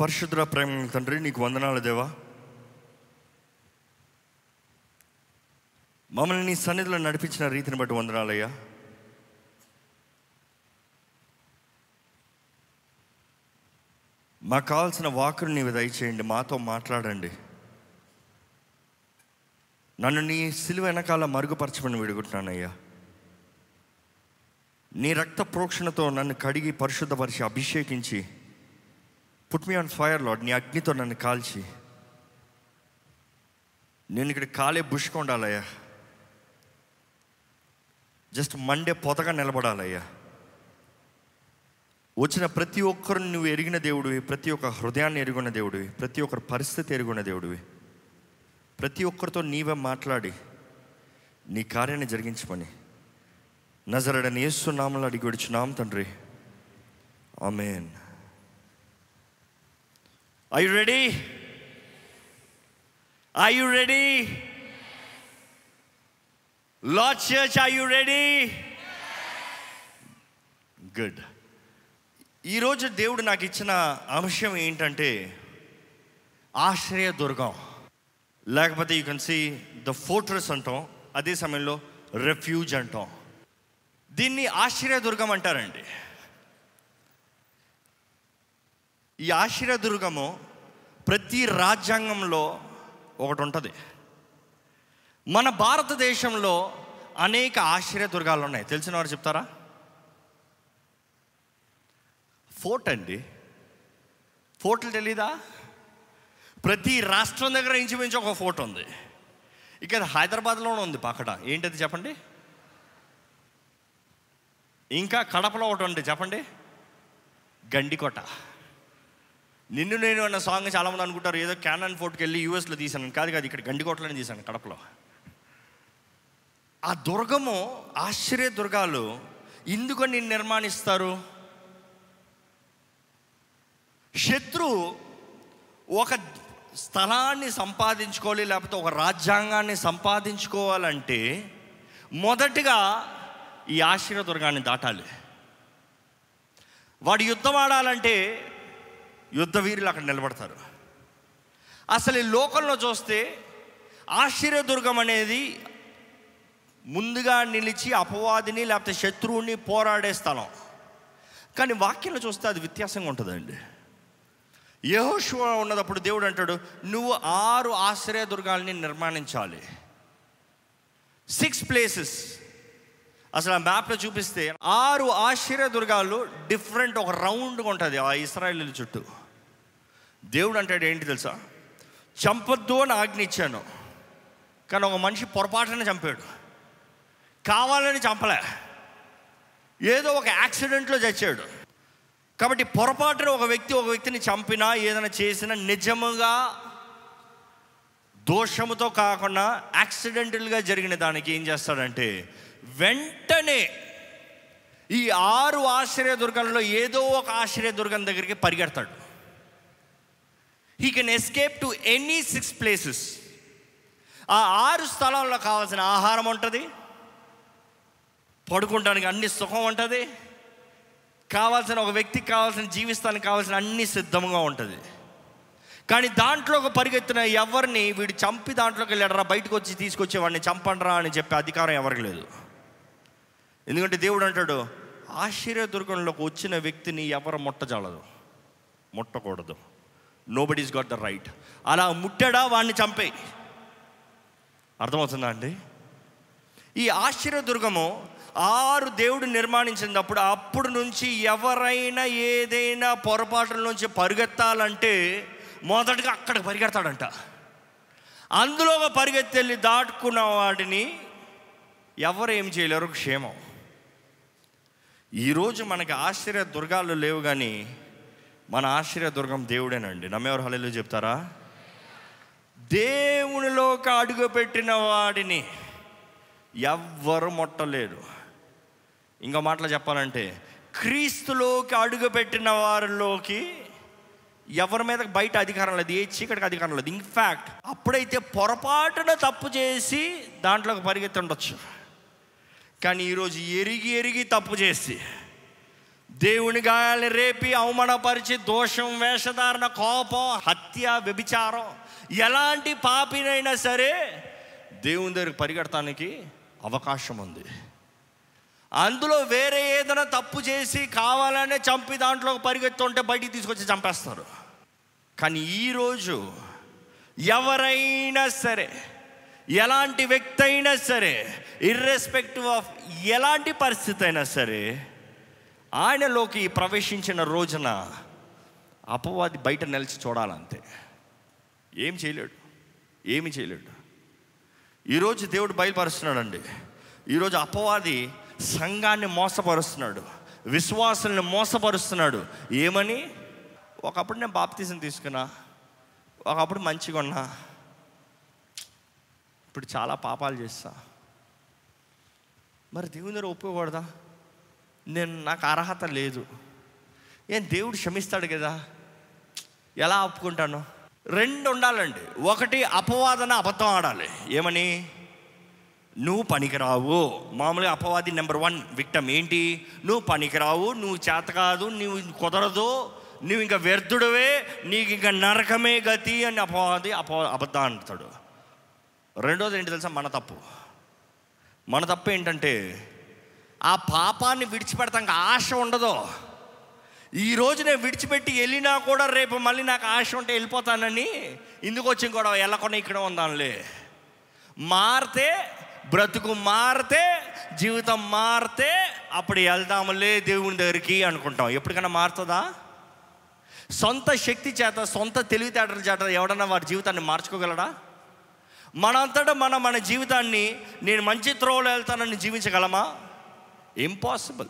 పరిశుద్ర ప్రేమ తండ్రి నీకు వందనాలు దేవా. మమ్మల్ని నీ సన్నిధిలో నడిపించిన రీతిని బట్టి వందనాలయ్యా. మాకు కావాల్సిన వాకును నీవు దయచేయండి మాతో మాట్లాడండి. నన్ను నీ సిలువ వెనకాల మరుగుపరచమని విడుగుతున్నానయ్యా నీ రక్త ప్రోక్షణతో నన్ను కడిగి పరిశుద్ధపరిచి అభిషేకించి put me on fire Lord నీ అగ్నితో నన్ను కాల్చి. నేను ఇక్కడ కాలే బుష్కొండాలయ్యా జస్ట్ మండే పొతగా నిలబడాలయ్యా. వచ్చిన ప్రతి ఒక్కరిని నువ్వు ఎరిగిన దేవుడివి ప్రతి ఒక్క హృదయాన్ని ఎరుగున్న దేవుడివి ప్రతి ఒక్కరి పరిస్థితి ఎరుగున్న దేవుడివి. ప్రతి ఒక్కరితో నీవే మాట్లాడి నీ కార్యాన్ని జరిగించమని. నజరడని ఏస్తున్నామని అడిగి విడుచున్నాం తండ్రి. Amen. Are you ready are you ready Lord church are you ready good ఈరోజు దేవుడు నాకు ఇచ్చిన అంశం ఏంటంటే ఆశ్రయ దుర్గం లేకపోతే you can see the fortress అంటాం. అదే సమయంలో రెఫ్యూజ్ అంటాం. దీన్ని ఆశ్రయ దుర్గం అంటారండి. ఈ ఆశీర్వదుర్గము దుర్గము ప్రతి రాజ్యాంగంలో ఒకటి ఉంటుంది మన భారతదేశంలో అనేక ఆశ్చర్యదుర్గాలు ఉన్నాయి. తెలిసిన వారు చెప్తారా? ఫోర్ట్ అండి. ఫోర్ట్లు తెలీదా? ప్రతి రాష్ట్రం దగ్గర ఇంచుమించు ఒక ఫోర్ట్ ఉంది. ఇక హైదరాబాద్లోనే ఉంది పక్కన. ఏంటది చెప్పండి? ఇంకా కడపలో ఒకటి ఉంది చెప్పండి. గండికోట. నిన్ను నేను అన్న సాంగ్ చాలామంది అనుకుంటారు ఏదో క్యానన్ ఫోర్ట్కి వెళ్ళి యూఎస్లో తీశాను. కాదు కాదు ఇక్కడ గండికోటలోనే తీశాను కడపలో. ఆ దుర్గము ఆశ్చర్య దుర్గాలు ఎందుకు నిన్ను నిర్మాణిస్తారు? శత్రు ఒక స్థలాన్ని సంపాదించుకోవాలి లేకపోతే ఒక రాజ్యాంగాన్ని సంపాదించుకోవాలంటే మొదటిగా ఈ ఆశీర్వదుర్గాన్ని దాటాలి. వాడు యుద్ధం ఆడాలంటే యుద్ధ వీరులు అక్కడ నిలబడతారు. అసలు ఈ లోకంలో చూస్తే ఆశ్చర్యదుర్గం అనేది ముందుగా నిలిచి అపవాదిని లేకపోతే శత్రువుని పోరాడే స్థలం. కానీ వాక్యంలో చూస్తే అది వ్యత్యాసంగా ఉంటుందండి. యహోశివ ఉన్నదప్పుడు దేవుడు అంటాడు నువ్వు ఆరు ఆశ్రయదుర్గాల్ని నిర్మాణించాలి. Six places. అసలు ఆ మ్యాప్లో చూపిస్తే ఆరు ఆశ్చర్య దుర్గాలు డిఫరెంట్ ఒక రౌండ్గా ఉంటుంది ఆ ఇస్రాయల్ చుట్టూ. దేవుడు అంటాడు ఏంటి తెలుసా? చంపొద్దు అని ఆజ్ఞ ఇచ్చాను. కానీ ఒక మనిషి పొరపాటున చంపాడు. కావాలని చంపలే. ఏదో ఒక యాక్సిడెంట్లో చచ్చాడు. కాబట్టి పొరపాటున ఒక వ్యక్తి ఒక వ్యక్తిని చంపినా ఏదైనా చేసినా నిజముగా దోషముతో కాకుండా యాక్సిడెంటల్గా జరిగిన దానికి ఏం చేస్తాడంటే వెంటనే ఈ ఆరు ఆశ్రయ దుర్గంలో ఏదో ఒక ఆశ్రయ దుర్గం దగ్గరికి పరిగెడతాడు. He can escape to any six places ఆ ఆరు స్థలాల్లో కావాల్సిన ఆహారం ఉంటుంది. పడుకుంటానికి అన్ని సుఖం ఉంటుంది. కావాల్సిన ఒక వ్యక్తికి కావాల్సిన జీవిస్తానికి కావాల్సిన అన్ని సిద్ధంగా ఉంటుంది. కానీ దాంట్లో ఒక పరిగెత్తిన ఎవరిని వీడు చంపి దాంట్లోకి వెళ్ళాడరా బయటకు వచ్చి తీసుకొచ్చి వాడిని చంపండ్రా అని చెప్పే అధికారం ఎవరికి లేదు. ఎందుకంటే దేవుడు అంటాడు ఆశ్చర్య దుర్గంలోకి వచ్చిన వ్యక్తిని ఎవరు ముట్టజాలదు ముట్టకూడదు. Nobody's got the right అలా ముట్టడా వాడిని చంపేయి అర్థమవుతుందా అండి? ఈ ఆశ్చర్యదుర్గము ఆరు దేవుడు నిర్మాణించినప్పుడు అప్పుడు నుంచి ఎవరైనా ఏదైనా పొరపాటుల నుంచి పరిగెత్తాలంటే మొదటగా అక్కడికి పరిగెడతాడంట. అందులో పరిగెత్తి దాటుకున్న వాటిని ఎవరు ఏం చేయలేరు? క్షేమం. ఈరోజు మనకి ఆశ్చర్య దుర్గాలు లేవు కానీ మన ఆశ్చర్యదుర్గం దేవుడేనండి. నమ్మేవారు హలేలు చెప్తారా? దేవునిలోకి అడుగుపెట్టిన వాడిని ఎవ్వరు ముట్టలేరు ఇంకో మాటలు చెప్పాలంటే క్రీస్తులోకి అడుగుపెట్టిన వారిలోకి ఎవరి మీద బయట అధికారం లేదు ఏ చీకటికి అధికారం లేదు. ఇన్ఫ్యాక్ట్ అప్పుడైతే పొరపాటున తప్పు చేసి దాంట్లోకి పరిగెత్తి ఉండొచ్చు కానీ ఈరోజు ఎరిగి ఎరిగి తప్పు చేసి దేవుని గాయాలు రేపి అవమానపరిచి దోషం వేషధారణ కోపం హత్య వ్యభిచారం ఎలాంటి పాపినైనా సరే దేవుని దగ్గరికి పరిగెడటానికి అవకాశం ఉంది. అందులో వేరే ఏదైనా తప్పు చేసి కావాలనే చంపి దాంట్లో పరిగెత్తుంటే బయటికి తీసుకొచ్చి చంపేస్తారు. కానీ ఈరోజు ఎవరైనా సరే ఎలాంటి వ్యక్తి అయినా సరే ఇర్రెస్పెక్టివ్ ఆఫ్ ఎలాంటి పరిస్థితి అయినా సరే ఆయనలోకి ప్రవేశించిన రోజున అపవాది బయట నిలిచి చూడాలంతే. ఏం చేయలేడు. ఏమి చేయలేడు. ఈరోజు దేవుడు బయలుపరుస్తున్నాడండి. ఈరోజు అపవాది సంఘాన్ని మోసపరుస్తున్నాడు. విశ్వాసాలను మోసపరుస్తున్నాడు. ఏమని? ఒకప్పుడు నేను బాప్తీసం తీసుకున్నా. ఒకప్పుడు మంచిగా ఉన్నా. ఇప్పుడు చాలా పాపాలు చేస్తా. మరి దేవుని దగ్గర ఒప్పుకోకూడదా? నేను నాకు అర్హత లేదు. ఏం దేవుడు క్షమిస్తాడు కదా? ఎలా ఒప్పుకుంటాను? రెండు ఉండాలండి. ఒకటి అపవాదన అబద్ధం ఆడాలి. ఏమని? నువ్వు పనికిరావు. మామూలుగా అపవాది నెంబర్ వన్ విక్టమ్ ఏంటి? నువ్వు పనికిరావు నువ్వు చేత కాదు నువ్వు కుదరదు నువ్వు ఇంకా వ్యర్థుడవే నీకు ఇంకా నరకమే గతి అని అపవాది అప అబద్ధం అంటాడు రెండోది ఏంటి తెలుసా? మన తప్పు. మన తప్పు ఏంటంటే ఆ పాపాన్ని విడిచిపెడతాం ఆశ ఉండదు. ఈ రోజు నేను విడిచిపెట్టి వెళ్ళినా కూడా రేపు మళ్ళీ నాకు ఆశ ఉంటే వెళ్ళిపోతానని ఇందుకు వచ్చి కూడా వెళ్ళకుండా ఇక్కడ ఉందాంలే. మారితే బ్రతుకు మారితే జీవితం మారితే అప్పుడు వెళ్దాములే దేవుని దగ్గరికి అనుకుంటాం. ఎప్పటికైనా మారుతుందా? సొంత శక్తి చేత సొంత తెలివితేటల చేత ఎవడన్నా వారి జీవితాన్ని మార్చుకోగలడా? మనంతటా మన మన జీవితాన్ని నేను మంచి త్రోవలో వెళ్తానని జీవించగలమా? ఇంపాసిబుల్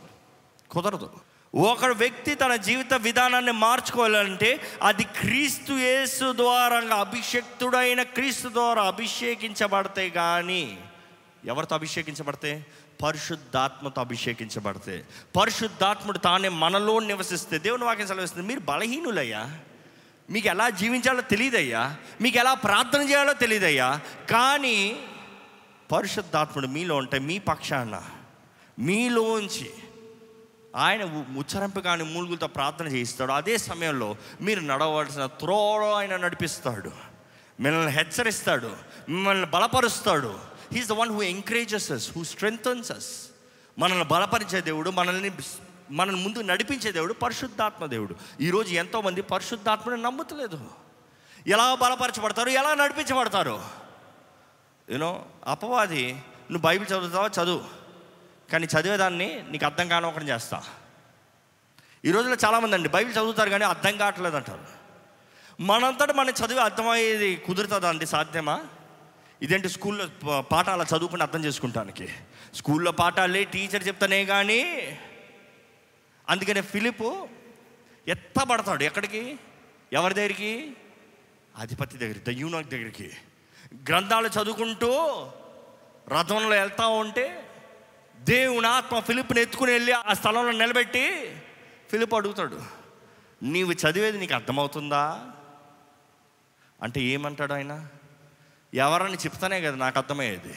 కుదరదు. ఒక వ్యక్తి తన జీవిత విధానాన్ని మార్చుకోవాలంటే అది క్రీస్తు యేసు ద్వారా అభిషక్తుడైన క్రీస్తు ద్వారా అభిషేకించబడితే కానీ ఎవరితో అభిషేకించబడితే పరిశుద్ధాత్మతో అభిషేకించబడితే పరిశుద్ధాత్ముడు తానే మనలో నివసిస్తే దేవుని వాక్యం సెలవిస్తుంది మీరు బలహీనులయ్యా. మీకు ఎలా జీవించాలో తెలియదయ్యా మీకు ఎలా ప్రార్థన చేయాలో తెలియదయ్యా కానీ పరిశుద్ధాత్ముడు మీలో ఉంటే మీ పక్షాన మీలోంచి ఆయన ఉచ్చరింపు కాని మూలుగులతో ప్రార్థన చేయిస్తాడు. అదే సమయంలో మీరు నడవలసిన త్రోడో ఆయన నడిపిస్తాడు. మిమ్మల్ని హెచ్చరిస్తాడు. మిమ్మల్ని బలపరుస్తాడు. He's the one who encourages us who strengthens us మనల్ని బలపరిచే దేవుడు మనల్ని మనల్ని ముందు నడిపించే దేవుడు పరిశుద్ధాత్మ దేవుడు. ఈరోజు ఎంతోమంది పరిశుద్ధాత్మని నమ్ముతలేదు. ఎలా బలపరచబడతారు ఎలా నడిపించబడతారు? యూనో అపవాది నువ్వు బైబిల్ చదువుతావా? చదువు. కానీ చదివేదాన్ని నీకు అర్థం కాని ఒకటి చేస్తా. ఈ రోజుల్లో చాలామంది అండి బైబిల్ చదువుతారు కానీ అర్థం కావట్లేదు అంటారు. మనంతటా మన చదివి అర్థమయ్యేది కుదురుతుందా అండి సాధ్యమా? ఇదేంటి స్కూల్లో పాఠాలు చదువుకుని అర్థం చేసుకుంటానికి? స్కూల్లో పాఠాలే టీచర్ చెప్తానే కానీ అందుకనే ఫిలిపు ఎత్తబడతాడు. ఎక్కడికి? ఎవరి దగ్గరికి? అధిపతి దగ్గరికి ద యూనాక్ దగ్గరికి. గ్రంథాలు చదువుకుంటూ రథంలో వెళ్తా ఉంటే దేవుని ఆత్మ ఫిలిప్ని ఎత్తుకుని వెళ్ళి ఆ స్థలంలో నిలబెట్టి ఫిలిప్ అడుగుతాడు నీవు చదివేది నీకు అర్థమవుతుందా? అంటే ఏమంటాడు ఆయన? ఎవరని చెప్తానే కదా నాకు అర్థమయ్యేది.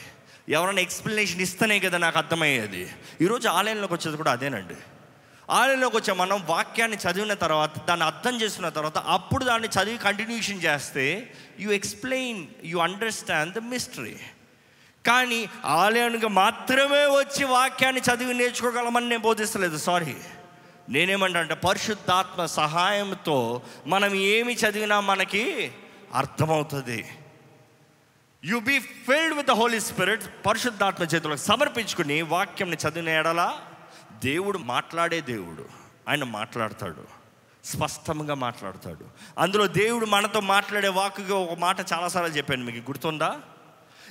ఎవరైనా ఎక్స్ప్లెనేషన్ ఇస్తేనే కదా నాకు అర్థమయ్యేది. ఈరోజు ఆలయంలోకి వచ్చేది కూడా అదేనండి. ఆలయంలోకి వచ్చే మనం వాక్యాన్ని చదివిన తర్వాత దాన్ని అర్థం చేసుకున్న తర్వాత అప్పుడు దాన్ని చదివి కంటిన్యూషన్ చేస్తే you explain you understand the mystery. కానీ ఆలయానికి మాత్రమే వచ్చి వాక్యాన్ని చదివి నేర్చుకోగలమని నేను బోధిస్తలేదు. సారీ నేనేమంటా అంటే పరిశుద్ధాత్మ సహాయంతో మనం ఏమి చదివినా మనకి అర్థమవుతుంది. You be filled with the Holy Spirit పరిశుద్ధాత్మ చేతులకు సమర్పించుకుని వాక్యంని చదివిన ఎడలా దేవుడు మాట్లాడే దేవుడు. ఆయన మాట్లాడతాడు. స్పష్టంగా మాట్లాడతాడు. అందులో దేవుడు మనతో మాట్లాడే వాక్గా ఒక మాట చాలాసార్లు చెప్పాను. మీకు గుర్తుందా?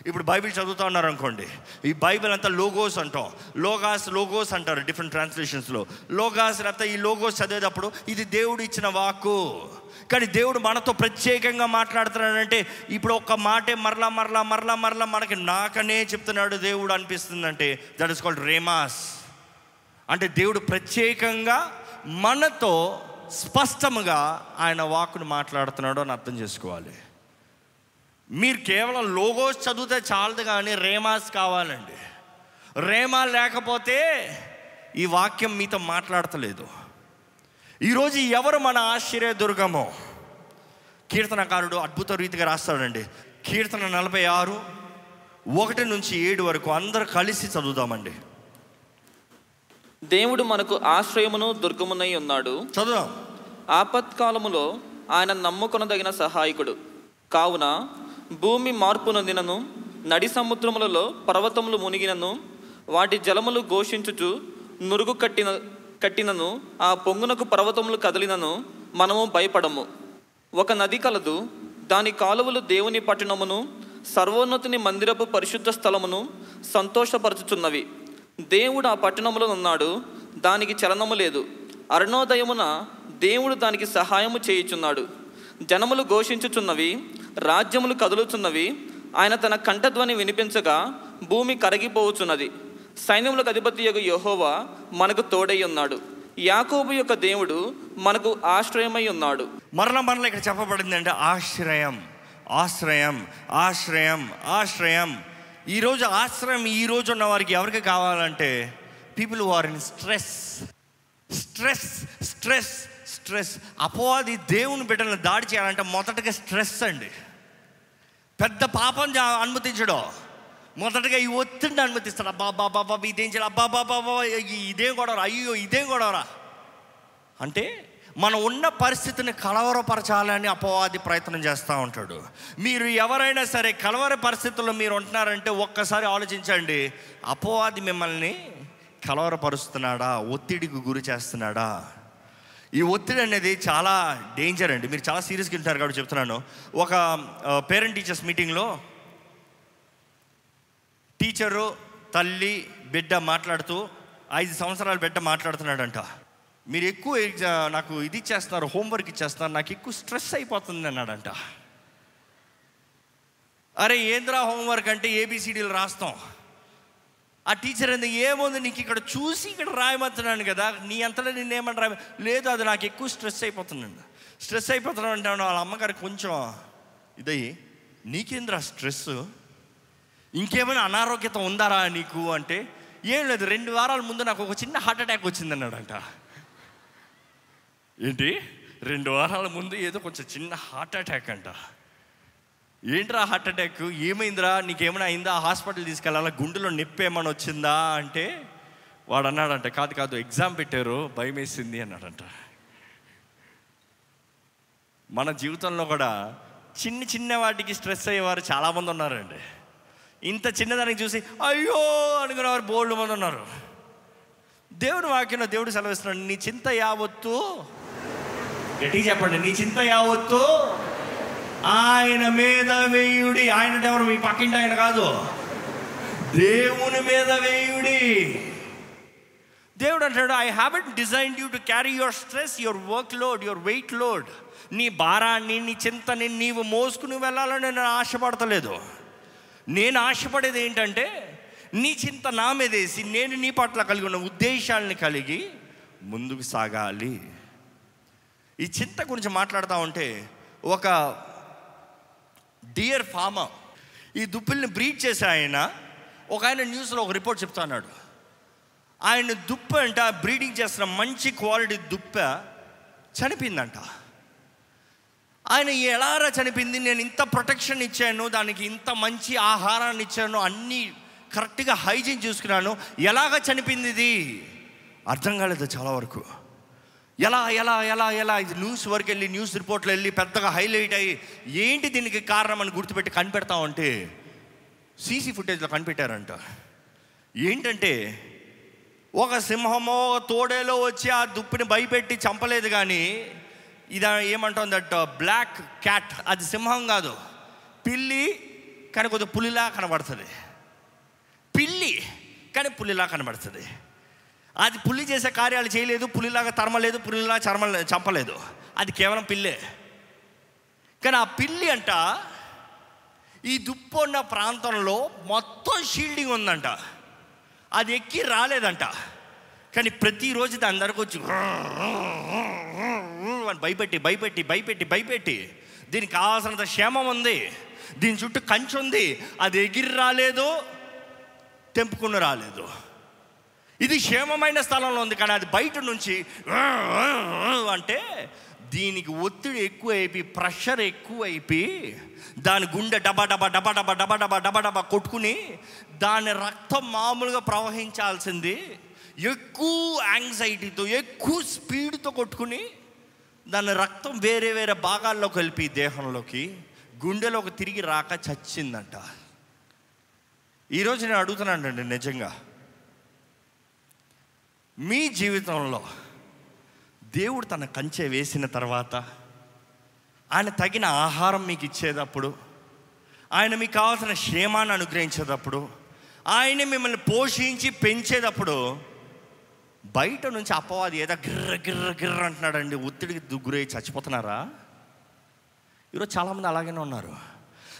ఇప్పుడు బైబిల్ చదువుతా ఉన్నారు అనుకోండి. ఈ బైబిల్ అంతా లోగోస్ అంటాం. లోగాస్ లోగోస్ అంటారు డిఫరెంట్ ట్రాన్స్లేషన్స్లో లోగాస్ లేకపోతే ఈ లోగోస్ చదివేటప్పుడు ఇది దేవుడు ఇచ్చిన వాక్కు. కానీ దేవుడు మనతో ప్రత్యేకంగా మాట్లాడుతున్నాడంటే ఇప్పుడు ఒక్క మాటే మరలా మరలా మరలా మరలా మనకి నాకనే చెప్తున్నాడు దేవుడు అనిపిస్తుందంటే దట్ ఇస్ కాల్డ్ రేమాస్. అంటే దేవుడు ప్రత్యేకంగా మనతో స్పష్టముగా ఆయన వాక్కును మాట్లాడుతున్నాడు అని అర్థం చేసుకోవాలి. మీరు కేవలం లోగోస్ చదివితే చాలదు కానీ రేమాస్ కావాలండి. రేమా లేకపోతే ఈ వాక్యం మీతో మాట్లాడతలేదు. ఈరోజు ఎవరు మన ఆశ్చర్యదుర్గమో కీర్తనకారుడు అద్భుత రీతిగా రాస్తాడండి. కీర్తన నలభై ఆరు ఒకటి నుంచి ఏడు వరకు అందరు కలిసి చదువుదామండి. దేవుడు మనకు ఆశ్రయమును దుర్గమునై ఉన్నాడు. చదువుదాం. ఆపత్కాలములో ఆయన నమ్ముకొనదగిన సహాయకుడు. కావున భూమి మార్పు నొందినను నడి సముద్రములలో పర్వతములు మునిగినను వాటి జలములు ఘోషించుచు నురుగు కట్టిన కట్టినను ఆ పొంగునకు పర్వతములు కదిలినను మనము భయపడము. ఒక నది కలదు దాని కాలువలు దేవుని పట్టణమును సర్వోన్నతిని మందిరపు పరిశుద్ధ స్థలమును సంతోషపరచుచున్నవి. దేవుడు ఆ పట్టణములో ఉన్నాడు దానికి చలనము లేదు. అరుణోదయమున దేవుడు దానికి సహాయము చేయుచున్నాడు. జనములు ఘోషించుచున్నవి రాజ్యములు కదులుచున్నవి ఆయన తన కంఠధ్వని వినిపించగా భూమి కరిగిపోవుచున్నది. సైన్యములకు అధిపతి యొక్క యహోవా మనకు తోడై ఉన్నాడు. యాకోబు యొక్క దేవుడు మనకు ఆశ్రయమై ఉన్నాడు. మరల మరల ఇక్కడ చెప్పబడింది అంటే ఆశ్రయం ఆశ్రయం ఆశ్రయం ఆశ్రయం. ఈరోజు ఆశ్రయం ఈ రోజు ఉన్న వారికి ఎవరికి కావాలంటే పీపుల్ వారిని స్ట్రెస్ స్ట్రెస్ స్ట్రెస్ స్ట్రెస్ అపోవాది దేవుని బిడ్డలను దాడి చేయాలంటే మొదటగా స్ట్రెస్ అండి. పెద్ద పాపం జా- అనుమతించడం. మొదటగా ఈ ఒత్తిడిని అనుమతిస్తాడు అబ్బా అబ్బా బాబా ఇదేం చేయాలి? అబ్బా బాబా ఇదేం గొడవరా అయ్యో ఇదేం గొడవరా అంటే మనం ఉన్న పరిస్థితిని కలవరపరచాలని అపవాది ప్రయత్నం చేస్తూ ఉంటాడు. మీరు ఎవరైనా సరే కలవర పరిస్థితుల్లో మీరు ఉంటున్నారంటే ఒక్కసారి ఆలోచించండి. అపవాది మిమ్మల్ని కలవరపరుస్తున్నాడా? ఒత్తిడికి గురి చేస్తున్నాడా? ఈ ఒత్తిడి అనేది చాలా డేంజర్ అండి. మీరు చాలా సీరియస్గా వెళ్తున్నారు కాబట్టి చెప్తున్నాను. ఒక పేరెంట్ టీచర్స్ మీటింగ్లో టీచరు తల్లి బిడ్డ మాట్లాడుతూ ఐదు సంవత్సరాల బిడ్డ మాట్లాడుతున్నాడంట. మీరు ఎక్కువ ఎగ్జా- నాకు ఇది ఇచ్చేస్తున్నారు హోంవర్క్ ఇచ్చేస్తున్నారు నాకు ఎక్కువ స్ట్రెస్ అయిపోతుంది అన్నాడంట. అరే ఏంద్రా హోంవర్క్ అంటే ఏబిసిడీలు రాస్తాం. ఆ టీచర్ ఏంది ఏముంది నీకు ఇక్కడ చూసి ఇక్కడ రాయమంటున్నాను కదా నీ అంతటా నేనేమని రాయ లేదు అది నాకు ఎక్కువ స్ట్రెస్ అయిపోతుందండి స్ట్రెస్ అయిపోతున్నాను అంటే వాళ్ళ అమ్మగారు కొంచెం ఇదయ్యి నీకేంద్రా స్ట్రెస్ ఇంకేమైనా అనారోగ్యత ఉందారా నీకు? అంటే ఏం లేదు రెండు వారాల ముందు నాకు ఒక చిన్న హార్ట్ అటాక్ వచ్చింది అన్నాడంట ఏంటి? రెండు వారాల ముందు ఏదో కొంచెం చిన్న హార్ట్ అటాక్ అంట. ఏంట్రా హార్ట్ అటాక్? ఏమైందిరా? నీకేమైనా అయిందా? హాస్పిటల్ తీసుకెళ్ళాలా? గుండెలో నొప్పి ఏమైనా వచ్చిందా? అంటే వాడు అన్నాడంట కాదు కాదు ఎగ్జామ్ పెట్టారు భయం వేసింది అన్నాడంట. మన జీవితంలో కూడా చిన్న చిన్న వాటికి స్ట్రెస్ అయ్యేవారు చాలామంది ఉన్నారండి. ఇంత చిన్నదానికి చూసి అయ్యో! అనుకునేవారు బోల్డ్ మంది ఉన్నారు. దేవుడు వాక్యంలో దేవుడు సెలవిస్తున్నాడు నీ చింత యావత్తు గట్టిగా చెప్పండి నీ చింత యావత్తు ఆయన మీద వేయుడి. ఆయన ఎవరు? మీ పక్కింటి ఆయన కాదు. దేవుని మీద వేయుడి. దేవుడు అంటాడు I haven't design you to carry your stress your work load your weight load నీ భారాన్ని నీ చింతని నీవు మోసుకుని వెళ్ళాలని నేను ఆశపడతలేదు. నేను ఆశపడేది ఏంటంటే నీ చింత నా మీదేసి నేను నీ పట్ల కలిగి ఉన్న ఉద్దేశాలని కలిగి ముందుకు సాగాలి. ఈ చింత గురించి మాట్లాడుతూ ఉంటే ఒక డియర్ ఫార్మర్ ఈ దుప్పుల్ని బ్రీడ్ చేసే ఆయన ఒక ఆయన న్యూస్లో ఒక రిపోర్ట్ చెప్తున్నాడు ఆయన దుప్ప అంట బ్రీడింగ్ చేస్తున్న మంచి క్వాలిటీ దుప్ప చనిపోయిందంట. ఆయన ఎలారా చనిపోయింది? నేను ఇంత ప్రొటెక్షన్ ఇచ్చాను దానికి ఇంత మంచి ఆహారాన్ని ఇచ్చాను అన్నీ కరెక్ట్గా హైజీన్ చూసుకున్నాను. ఎలాగ చనిపోయింది ఇది? అర్థం కాలేదు చాలా వరకు. ఎలా ఎలా ఎలా ఎలా? ఇది న్యూస్ వరకు వెళ్ళి న్యూస్ రిపోర్ట్లు వెళ్ళి పెద్దగా హైలైట్ అయ్యి ఏంటి దీనికి కారణం అని గుర్తుపెట్టి కనిపెడతా ఉంటే సీసీ ఫుటేజ్లో కనిపెట్టారంట. ఏంటంటే ఒక సింహమో తోడేలో వచ్చి ఆ దుప్పిని భయపెట్టి చంపలేదు కానీ ఇది ఏమంటుందట బ్లాక్ క్యాట్ అది సింహం కాదు. పిల్లి కానీ కొద్దిగా పులిలా కనబడుతుంది. పిల్లి కానీ పులిలా కనబడుతుంది. అది పులి చేసే కార్యాలు చేయలేదు పులిలాగా తరమలేదు పులిలా చర్మ చంపలేదు. అది కేవలం పిల్లే. కానీ ఆ పిల్లి అంట ఈ దుప్పు ఉన్న ప్రాంతంలో మొత్తం షీల్డింగ్ ఉందంట. అది ఎక్కి రాలేదంట. కానీ ప్రతిరోజు దాని దగ్గరకు వచ్చి అని భయపెట్టి భయపెట్టి భయపెట్టి భయపెట్టి దీనికి కావాల్సినంత క్షేమం ఉంది దీని చుట్టూ కంచి ఉంది అది ఎగిరి రాలేదు తెంపుకుని రాలేదు. ఇది క్షేమమైన స్థలంలో ఉంది కానీ అది బయట నుంచి అంటే దీనికి ఒత్తిడి ఎక్కువ అయిపోయి ప్రెషర్ ఎక్కువ అయిపోయి దాని గుండె డబా డబా డబా డబా డబా డబా డబా డబా కొట్టుకుని దాని రక్తం మామూలుగా ప్రవహించాల్సింది ఎక్కువ యాంగ్జైటీతో ఎక్కువ స్పీడ్తో కొట్టుకుని దాని రక్తం వేరే వేరే భాగాల్లోకి వెళ్ళి దేహంలోకి గుండెలోకి తిరిగి రాక చచ్చిందంట. ఈరోజు నేను అడుగుతున్నానండి నిజంగా. మీ జీవితంలో దేవుడు తన కంచె వేసిన తర్వాత ఆయన తగిన ఆహారం మీకు ఇచ్చేటప్పుడు ఆయన మీకు కావాల్సిన క్షేమాన్ని అనుగ్రహించేటప్పుడు ఆయన మిమ్మల్ని పోషించి పెంచేటప్పుడు బయట నుంచి అపవాది ఏదో గిర్ర గిర్ర గిర్ర అంటున్నాడండి. ఒత్తిడికి దుగ్గురై చచ్చిపోతున్నారా? ఈరోజు చాలామంది అలాగనే ఉన్నారు.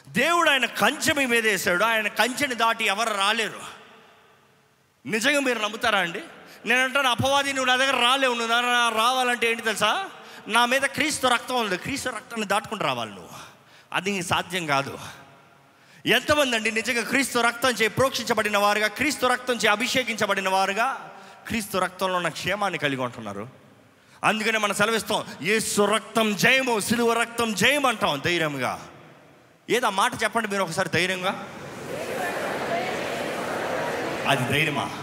దేవుడు ఆయన కంచె మీ మీద వేసాడు ఆయన కంచెని దాటి ఎవరు రాలేరు. నిజంగా మీరు నమ్ముతారా అండి? నేను అంటాను అపవాది నువ్వు నా దగ్గర రాలేవు నువ్వు నా రావాలంటే ఏంటి తెలుసా? నా మీద క్రీస్తు రక్తం ఉంది. క్రీస్తు రక్తాన్ని దాటుకుంటూ రావాలి నువ్వు. అది సాధ్యం కాదు. ఎంతమంది అండి నిజంగా క్రీస్తు రక్తం చే ప్రోక్షించబడిన వారుగా క్రీస్తు రక్తం చే అభిషేకించబడిన వారుగా క్రీస్తు రక్తంలో ఉన్న క్షేమాన్ని కలిగి ఉంటున్నారు? అందుకనే మనం సెలవిస్తాం యేసు రక్తం జయము సిలువ రక్తం జయం అంటాం ధైర్యంగా. ఏదో మాట చెప్పండి మీరు ఒకసారి ధైర్యంగా? అది ధైర్యమా?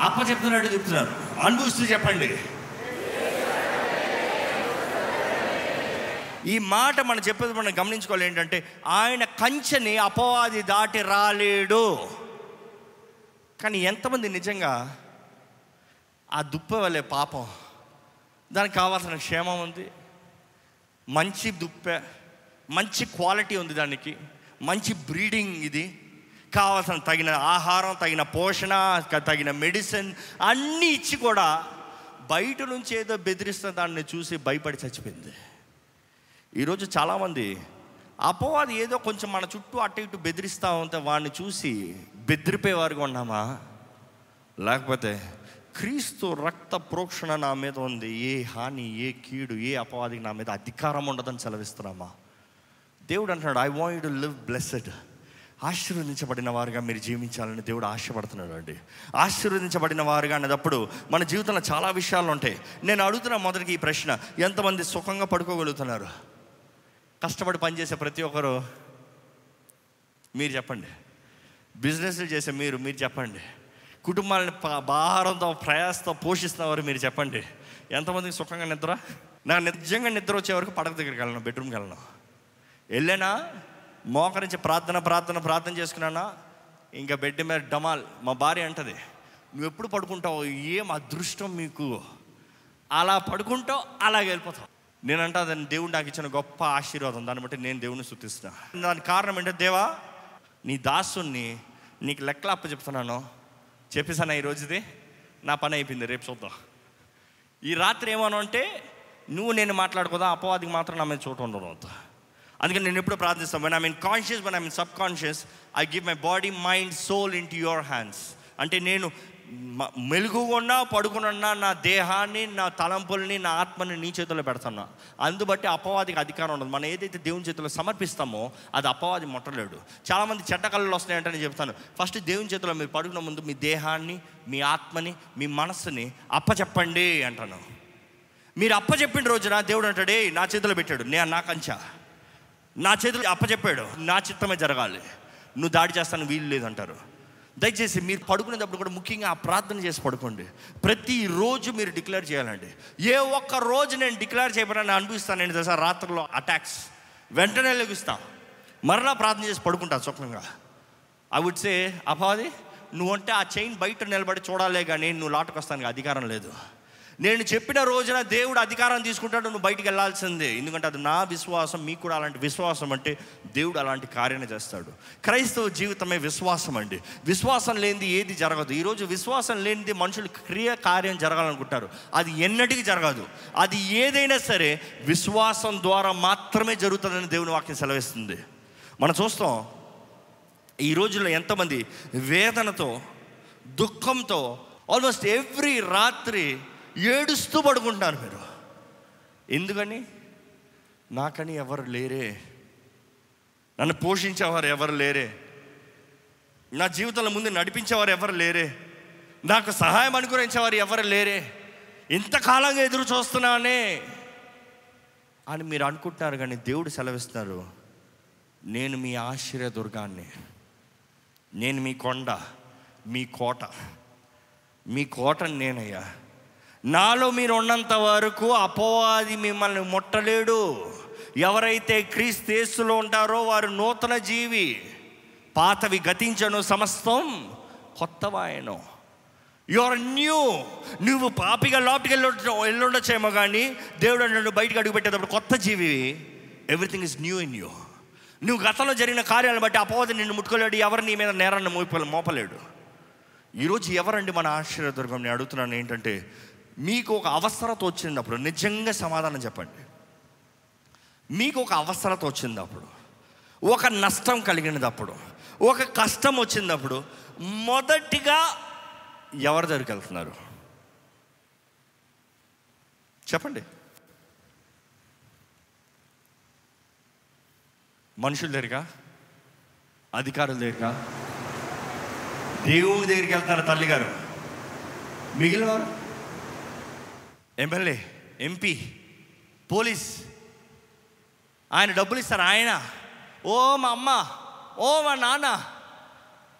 అప్ప చెప్తున్నట్టు చెప్తున్నారు అనుభవిస్తూ చెప్పండి. ఈ మాట మనం చెప్పేది మనం గమనించుకోవాలి ఏంటంటే ఆయన కంచెని అపవాది దాటి రాలేడు. కానీ ఎంతమంది నిజంగా ఆ దుప్ప వల్లే పాపం. దానికి కావాల్సిన క్షేమం ఉంది. మంచి దుప్ప మంచి క్వాలిటీ ఉంది దానికి. మంచి బ్రీడింగ్ ఇది. కావాల్సిన తగిన ఆహారం తగిన పోషణ తగిన మెడిసిన్ అన్నీ ఇచ్చి కూడా బయట నుంచి ఏదో బెదిరిస్తున్న దాన్ని చూసి భయపడి చచ్చిపోయింది. ఈరోజు చాలామంది అపవాది ఏదో కొంచెం మన చుట్టూ అటు ఇటు బెదిరిస్తూ ఉంటే వాడిని చూసి బెదిరిపోయేవారుగా ఉన్నామా? లేకపోతే క్రీస్తు రక్త ప్రోక్షణ నా మీద ఉంది ఏ హాని ఏ కీడు ఏ అపవాదికి నా మీద అధికారం ఉండదని సెలవిస్తున్నామా? దేవుడు అంటున్నాడు I want to live blessed ఆశీర్వదించబడిన వారుగా మీరు జీవించాలని దేవుడు ఆశపడుతున్నాడు అండి. ఆశీర్వదించబడిన వారుగా అనేటప్పుడు మన జీవితంలో చాలా విషయాలు ఉంటాయి. నేను అడుగుతున్న మొదటికి ఈ ప్రశ్న ఎంతమంది సుఖంగా పడుకోగలుగుతున్నారు? కష్టపడి పనిచేసే ప్రతి ఒక్కరు? మీరు చెప్పండి. బిజినెస్లు చేసే మీరు మీరు చెప్పండి. కుటుంబాలను భారంతో ఆహారంతో ప్రయాసతో పోషిస్తున్నవారు మీరు చెప్పండి. ఎంతమందికి సుఖంగా నిద్ర? నాకు నిజంగా నిద్ర వచ్చే వరకు పడక దగ్గరికి వెళ్ళను బెడ్రూమ్కి వెళ్ళను. వెళ్ళానా? మోకరించి ప్రార్థన ప్రార్థన ప్రార్థన చేసుకున్నానా? ఇంకా బెడ్ మీద డమాల్ మా భార్య అంటది నువ్వు ఎప్పుడు పడుకుంటావు? ఏం అదృష్టం మీకు? అలా పడుకుంటావు అలాగే వెళ్ళిపోతావు. నేనంట దాన్ని దేవుడు నాకు ఇచ్చిన గొప్ప ఆశీర్వాదం. దాన్ని బట్టి నేను దేవుని శుద్ధిస్తున్నా దానికి కారణం ఏంటంటే దేవా నీ దాసుని నీకు లెక్కలు అప్ప చెప్తున్నాను చెప్పేసాను ఈరోజుది నా పని అయిపోయింది రేపు చూద్దాం. ఈ రాత్రి ఏమను అంటే నువ్వు నేను మాట్లాడుకోదా? అపవాదికి మాత్రం నా మీద చోటు ఉండడం వద్దు అందుకని నేను ఎప్పుడు ప్రార్థిస్తాను one I mean conscious one I mean subconscious I give my body mind soul into your hands అంటే నేను మ- మెలుగుకున్నా పడుకున్నా నా దేహాన్ని నా తలంపుల్ని నా ఆత్మని నీ చేతిలో పెడతాను. అందుబట్టి అపవాదికి అధికారం ఉండదు. మనం ఏదైతే దేవుని చేతిలో సమర్పిస్తామో అది అపవాది ముట్టలేడు. చాలామంది చెడ్డ కళలు వస్తున్నాయంటే నేను చెప్తాను. ఫస్ట్ దేవుని చేతిలో మీరు పడుకున్న ముందు మీ దేహాన్ని మీ ఆత్మని మీ మనస్సుని అప్పచెప్పండి అంటాను. మీరు అప్పచెప్పిన రోజున దేవుడు అంటాడే నా చేతిలో పెట్టాడు నేను నా కంచా? నా చేతులు అప్పచెప్పాడు. నా చిత్తమే జరగాలి. నువ్వు దాడి చేస్తాను వీలు లేదంటారు. దయచేసి మీరు పడుకునేటప్పుడు కూడా ముఖ్యంగా ఆ ప్రార్థన చేసి పడుకోండి. ప్రతిరోజు మీరు డిక్లేర్ చేయాలండి. ఏ ఒక్క రోజు నేను డిక్లేర్ చేయబడని అనిపిస్తాను నేను తెలుసా? రాత్రిలో అటాక్స్. వెంటనే లెగుస్తాను మరలా ప్రార్థన చేసి పడుకుంటా సుఖంగా. ఐ వుడ్ సే అపాది నువ్వంటే ఆ చైన్ బయట నిలబడి చూడాలే కానీ నువ్వు లాటుకు వస్తానికి అధికారం లేదు. నేను చెప్పిన రోజున దేవుడు అధికారం తీసుకుంటాడు నువ్వు బయటికి వెళ్ళాల్సిందే. ఎందుకంటే అది నా విశ్వాసం మీకు కూడా అలాంటి విశ్వాసం అంటే దేవుడు అలాంటి కార్యాన్ని చేస్తాడు. క్రైస్తవ జీవితమే విశ్వాసం అండి. విశ్వాసం లేనిది ఏది జరగదు. ఈరోజు విశ్వాసం లేనిది మనుషులు క్రియ కార్యం జరగాలనుకుంటారు. అది ఎన్నటికీ జరగదు. అది ఏదైనా సరే విశ్వాసం ద్వారా మాత్రమే జరుగుతుందని దేవుని వాక్యం సెలవిస్తుంది. మనం చూస్తాం ఈ రోజుల్లో ఎంతమంది వేదనతో దుఃఖంతో ఆల్మోస్ట్ ఎవ్రీ రాత్రి ఏడుస్తూ పడుకుంటున్నారు మీరు. ఎందుకని? నాకని ఎవరు లేరే. నన్ను పోషించేవారు ఎవరు లేరే. నా జీవితంలో ముందు నడిపించేవారు ఎవరు లేరే. నాకు సహాయం అనుగ్రహించేవారు ఎవరు లేరే. ఇంతకాలంగా ఎదురు చూస్తున్నానే అని మీరు అనుకుంటున్నారు కానీ దేవుడు సెలవిస్తున్నారు. నేను మీ ఆశ్చర్య దుర్గాన్ని. నేను మీ కొండ మీ కోట. మీ కోటని నేనయ్యా. నాలో మీరు ఉన్నంత వరకు అపవాది మిమ్మల్ని ముట్టలేడు. ఎవరైతే క్రీస్తేసులో ఉంటారో వారు నూతన జీవి. పాతవి గతించను సమస్తం కొత్తవాయను. యువర్ న్యూ నువ్వు పాపిగా లోపలికి వెళ్ళి వెళ్ళుండొచ్చేమో కానీ దేవుడు నన్ను బయటకు అడుగుపెట్టేటప్పుడు కొత్త జీవి. Everything is new in you నువ్వు గతంలో జరిగిన కార్యాలను బట్టి అపవాది నిన్ను ముట్టుకోలేడు. ఎవరు నీ మీద నేరాన్ని మోపలేడు. ఈరోజు ఎవరండి మన ఆశ్చర్యదుర్గం నేను అడుగుతున్నాను ఏంటంటే మీకు ఒక అవసరత వచ్చినప్పుడు నిజంగా సమాధానం చెప్పండి. మీకు ఒక అవసరత వచ్చినప్పుడు ఒక నష్టం కలిగినప్పుడు ఒక కష్టం వచ్చినప్పుడు మొదటిగా ఎవరి దగ్గరికి వెళ్తున్నారు? చెప్పండి. మనుషుల దగ్గరగా అధికారుల దగ్గరగా దేవుడి దగ్గరికి వెళ్తారు తల్లి గారు మిగిలిన వారు? MLA MP police. ఆయన డబ్బులు ఇస్తారు ఆయన. ఓ మా అమ్మ ఓ మా నాన్న.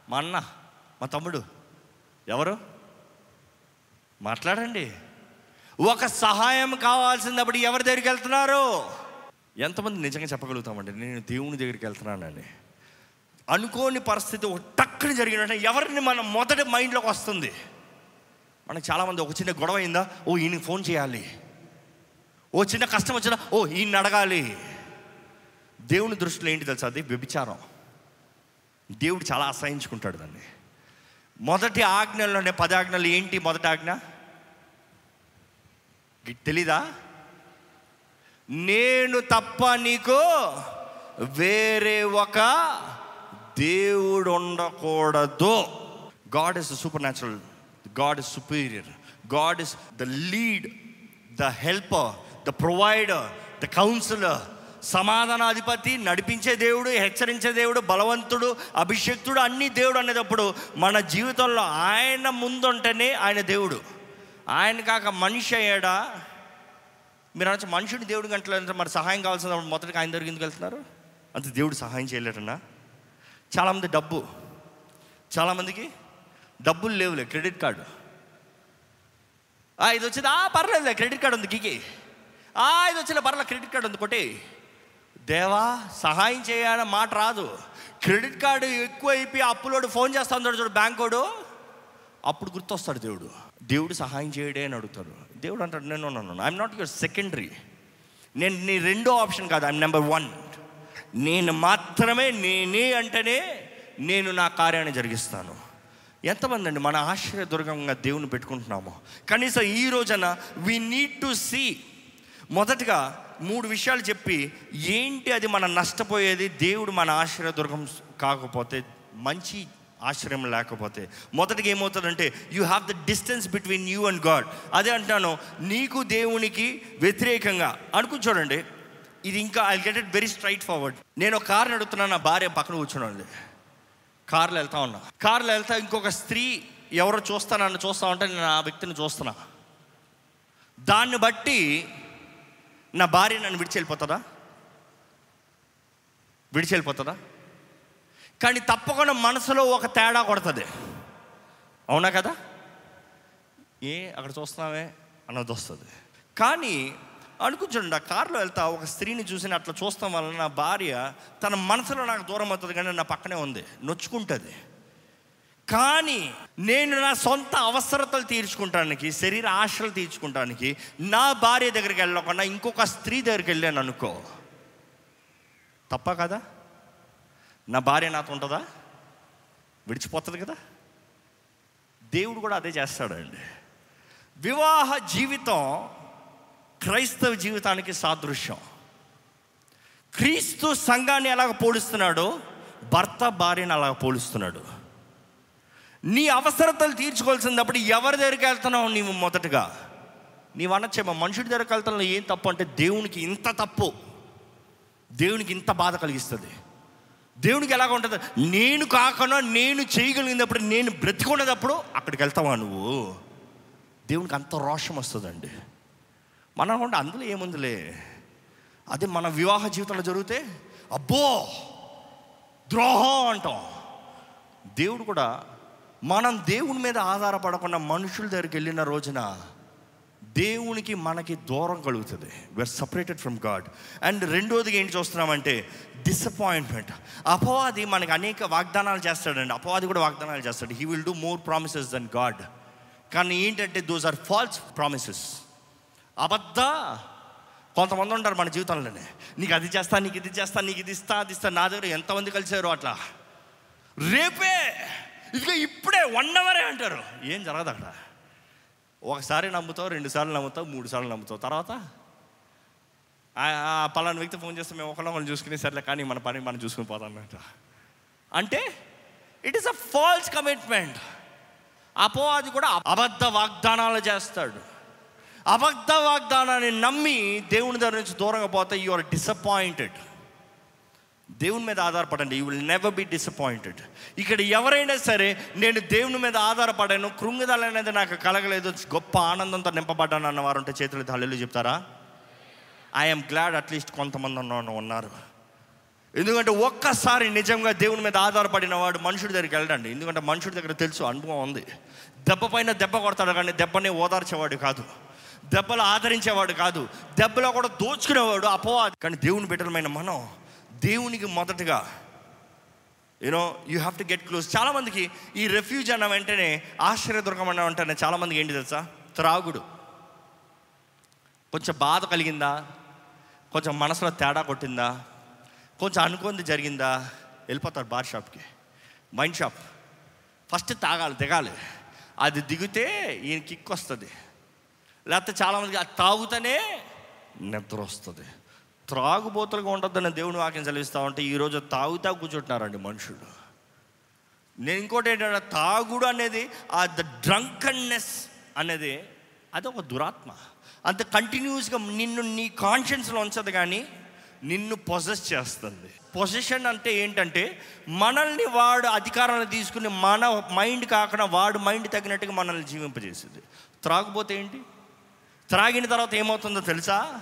మా అన్న మా తమ్ముడు. ఎవరు? మాట్లాడండి. ఒక సహాయం కావాల్సినప్పుడు ఎవరి దగ్గరికి వెళ్తున్నారు? ఎంతమంది నిజంగా చెప్పగలుగుతామండి? నేను దేవుని దగ్గరికి వెళ్తున్నానని అనుకోని పరిస్థితి ఒక టక్కుని జరిగినట్టు ఎవరిని మనం మొదటి మైండ్లోకి వస్తుంది? మనకు చాలామంది ఒక చిన్న గొడవ అయిందా? ఓ ఈయనకి ఫోన్ చేయాలి. ఓ చిన్న కష్టం వచ్చినా ఓ ఈయన అడగాలి. దేవుని దృష్టిలో ఏంటి తెలుసా? అది వ్యభిచారం. దేవుడు చాలా అసహించుకుంటాడు దాన్ని. మొదటి ఆజ్ఞల్లోనే పది ఆజ్ఞలు ఏంటి మొదటి ఆజ్ఞ? తెలీదా? నేను తప్ప నీకు వేరే ఒక దేవుడు ఉండకూడదు. God is supernatural God is superior God is the lead the helper the provider the counsellor సమాధానాధిపతి నడిపించే దేవుడు హెచ్చరించే దేవుడు బలవంతుడు అభిషక్తుడు అన్ని దేవుడు అనేటప్పుడు మన జీవితంలో ఆయన ముందుంటేనే ఆయన దేవుడు. ఆయన కాక మనిషి అయ్యాడా? మీరు అనొచ్చు మనుషుడు దేవుడు గంటలు మరి సహాయం కావాల్సిన మొదటికి ఆయన దగ్గర ఎందుకు వెళ్తున్నారు? అంత దేవుడు సహాయం చేయలేడన్నా చాలామంది డబ్బు. చాలామందికి డబ్బులు లేవులే క్రెడిట్ కార్డు. ఇది వచ్చింది. ఆ పర్లేదులే క్రెడిట్ కార్డు ఉంది కికి. ఆ ఇది వచ్చిన పర్లేదు క్రెడిట్ కార్డు ఉంది కొట్టి. దేవా సహాయం చేయాలని మాట రాదు. క్రెడిట్ కార్డు ఎక్కువ అయిపోయి అప్పులోడు ఫోన్ చేస్తాను చూడు బ్యాంకోడు. అప్పుడు గుర్తొస్తాడు దేవుడు. దేవుడు సహాయం చేయడే అని అడుగుతాడు. దేవుడు అంటాడు నేను ఐఎమ్ నాట్ యువర్ సెకండరీ నేను నీ రెండో ఆప్షన్ కాదు ఐఎమ్ నెంబర్ వన్ నేను మాత్రమే నేనే అంటేనే నేను నా కార్యాన్ని జరిగిస్తాను. ఎంతమంది అండి మన ఆశ్చర్యదుర్గంగా దేవుని పెట్టుకుంటున్నాము. కనీసం ఈ రోజన వీ నీడ్ టు సీ మొదటగా మూడు విషయాలు చెప్పి ఏంటి అది మన నష్టపోయేది దేవుడు మన ఆశ్చర్యదుర్గం కాకపోతే మంచి ఆశ్రయం లేకపోతే. మొదటిగా ఏమవుతుందంటే you have the distance between you and God అదే అంటున్నాను నీకు దేవునికి వ్యతిరేకంగా. అనుకుని చూడండి ఇది ఇంకా I get it very straightforward నేను ఒక కార్ నడుపుతున్నాను నా భార్య పక్కన కూర్చున్నాను కార్లో వెళ్తా ఉన్నా. కార్లో వెళ్తా ఇంకొక స్త్రీ ఎవరో చూస్తా నన్ను చూస్తా ఉంటే నేను ఆ వ్యక్తిని చూస్తున్నా. దాన్ని బట్టి నా భార్య నన్ను విడిచి వెళ్ళిపోతుందా విడిచి వెళ్ళిపోతుందా కానీ తప్పకుండా మనసులో ఒక తేడా కొడుతుంది. అవునా కదా? ఏ అక్కడ చూస్తున్నావే? అన్నది వస్తుంది. కానీ అనుకుంటుండ ఆ కారులో వెళ్తా ఒక స్త్రీని చూసి అట్లా చూస్తాం వల్ల నా భార్య తన మనసులో నాకు దూరం అవుతుంది కానీ నా పక్కనే ఉంది నొచ్చుకుంటుంది. కానీ నేను నా సొంత అవసరతలు తీర్చుకుంటానికి శరీర ఆశలు తీర్చుకుంటానికి నా భార్య దగ్గరికి వెళ్ళకుండా ఇంకొక స్త్రీ దగ్గరికి వెళ్ళాను అనుకో. తప్ప కదా? నా భార్య నాతో ఉంటుందా? విడిచిపోతుంది కదా? దేవుడు కూడా అదే చేస్తాడండి. వివాహ జీవితం క్రైస్తవ జీవితానికి సాదృశ్యం. క్రీస్తు సంఘాన్ని ఎలాగ పోలుస్తున్నాడో భర్త భార్యను అలాగ పోలుస్తున్నాడు. నీ అవసరతలు తీర్చుకోవాల్సినప్పుడు ఎవరి దగ్గరికి వెళ్తున్నావు నీవు మొదటగా? నీవు అనొచ్చేమో మనుషుడి దగ్గరికి వెళ్తున్నావు ఏం తప్పు అంటే దేవునికి ఇంత తప్పు. దేవునికి ఇంత బాధ కలిగిస్తుంది. దేవునికి ఎలాగ ఉంటుంది? నేను కాకుండా నేను చేయగలిగినప్పుడు నేను బ్రతికున్నదప్పుడు అక్కడికి వెళ్తావా నువ్వు? దేవునికి అంత రోషం వస్తుందండి. మనం అనుకుంటే అందులో ఏముందిలే? అదే మన వివాహ జీవితంలో జరిగితే అబ్బో! ద్రోహం అంటాం. దేవుడు కూడా మనం దేవుని మీద ఆధారపడకుండా మనుషుల దగ్గరికి వెళ్ళిన రోజున దేవునికి మనకి దూరం కలుగుతుంది. We are separated from God and రెండోది ఏంటి చూస్తున్నామంటే డిసప్పాయింట్మెంట్ అపవాది మనకి అనేక వాగ్దానాలు చేస్తాడండి. అపవాది కూడా వాగ్దానాలు చేస్తాడు. He will do more promises then God కానీ ఏంటంటే దోస్ ఆర్ ఫాల్స్ ప్రామిసెస్ అబద్ధ? కొంతమంది ఉంటారు మన జీవితంలోనే నీకు అది చేస్తా నీకు ఇది చేస్తా నీకు ఇది ఇస్తా అది ఇస్తా. నా దగ్గర ఎంతమంది కలిసారు అట్లా. రేపే. ఇదిగో ఇప్పుడే వన్ అవరే అంటారు. ఏం జరగదు అక్కడ. ఒకసారి నమ్ముతావు రెండు సార్లు నమ్ముతావు మూడు సార్లు నమ్ముతావు. తర్వాత పలానా వ్యక్తి ఫోన్ చేస్తే మేము ఒకళ్ళ మనం చూసుకునే సర్లే కానీ మన పని మనం చూసుకుని పోతాం అన్నట్టు అంటే it is a false commitment అపోవాది కూడా అబద్ధ వాగ్దానాలు చేస్తాడు. అబద్ధ వాగ్దానాన్ని నమ్మి దేవుని దగ్గర నుంచి దూరంగా పోతే యు ఆర్ డిసప్పాయింటెడ్ దేవుని మీద ఆధారపడండి. You will never be disappointed ఇక్కడ ఎవరైనా సరే నేను దేవుని మీద ఆధారపడాను కృంగుదల అనేది నాకు కలగలేదు గొప్ప ఆనందంతో నింపబడ్డాను అన్న వారు ఉంటే చేతులు హల్లెలు చెప్తారా? ఐఎమ్ గ్లాడ్ అట్లీస్ట్ కొంతమంది ఉన్నారు. ఎందుకంటే ఒక్కసారి నిజంగా దేవుని మీద ఆధారపడిన వాడు మనుషుడి దగ్గరికి వెళ్ళండి ఎందుకంటే మనుషుడి దగ్గర తెలుసు అనుభవం ఉంది. దెబ్బ పైన దెబ్బ కొడతాడు కానీ దెబ్బనే ఓదార్చేవాడు కాదు. దెబ్బలు ఆదరించేవాడు కాదు. దెబ్బలో కూడా దోచుకునేవాడు అపవాది. కానీ దేవుని బిడ్డలమైన మనం దేవునికి మొదటగా you know you have to get close చాలామందికి ఈ రెఫ్యూజ్ అన్న వెంటనే ఆశ్చర్యదుర్గం అన్న వెంటనే చాలామందికి ఏంటి తెలుసా? త్రాగుడు. కొంచెం బాధ కలిగిందా? కొంచెం మనసులో తేడా కొట్టిందా? కొంచెం అనుకుంది జరిగిందా? వెళ్ళిపోతారు బార్ షాప్కి. Wine shop. ఫస్ట్ తాగాలి దిగాలి. అది దిగితే ఈయన కిక్ వస్తుంది. లేకపోతే చాలామందికి అది తాగుతూనే నిద్ర వస్తుంది. త్రాగుబోతులుగా ఉంటుందని దేవుని వాక్యం చదివిస్తా ఉంటే ఈరోజు తాగుతా కూర్చుంటున్నారండి మనుషులు. నేను ఇంకోటి ఏంటంటే తాగుడు అనేది ఆ ద డ్రంకన్నెస్ అనేది అది ఒక దురాత్మ. అంత కంటిన్యూస్గా నిన్ను నీ కాన్షియన్స్లో ఉంచదు కానీ నిన్ను పొజెస్ చేస్తుంది. పొజిషన్ అంటే ఏంటంటే మనల్ని వాడు అధికారాన్ని తీసుకుని మన మైండ్ కాకుండా వాడు మైండ్ తగినట్టుగా మనల్ని జీవింపజేసింది. త్రాగుపోతే ఏంటి? త్రాగిన తర్వాత ఏమవుతుందో తెలుసా?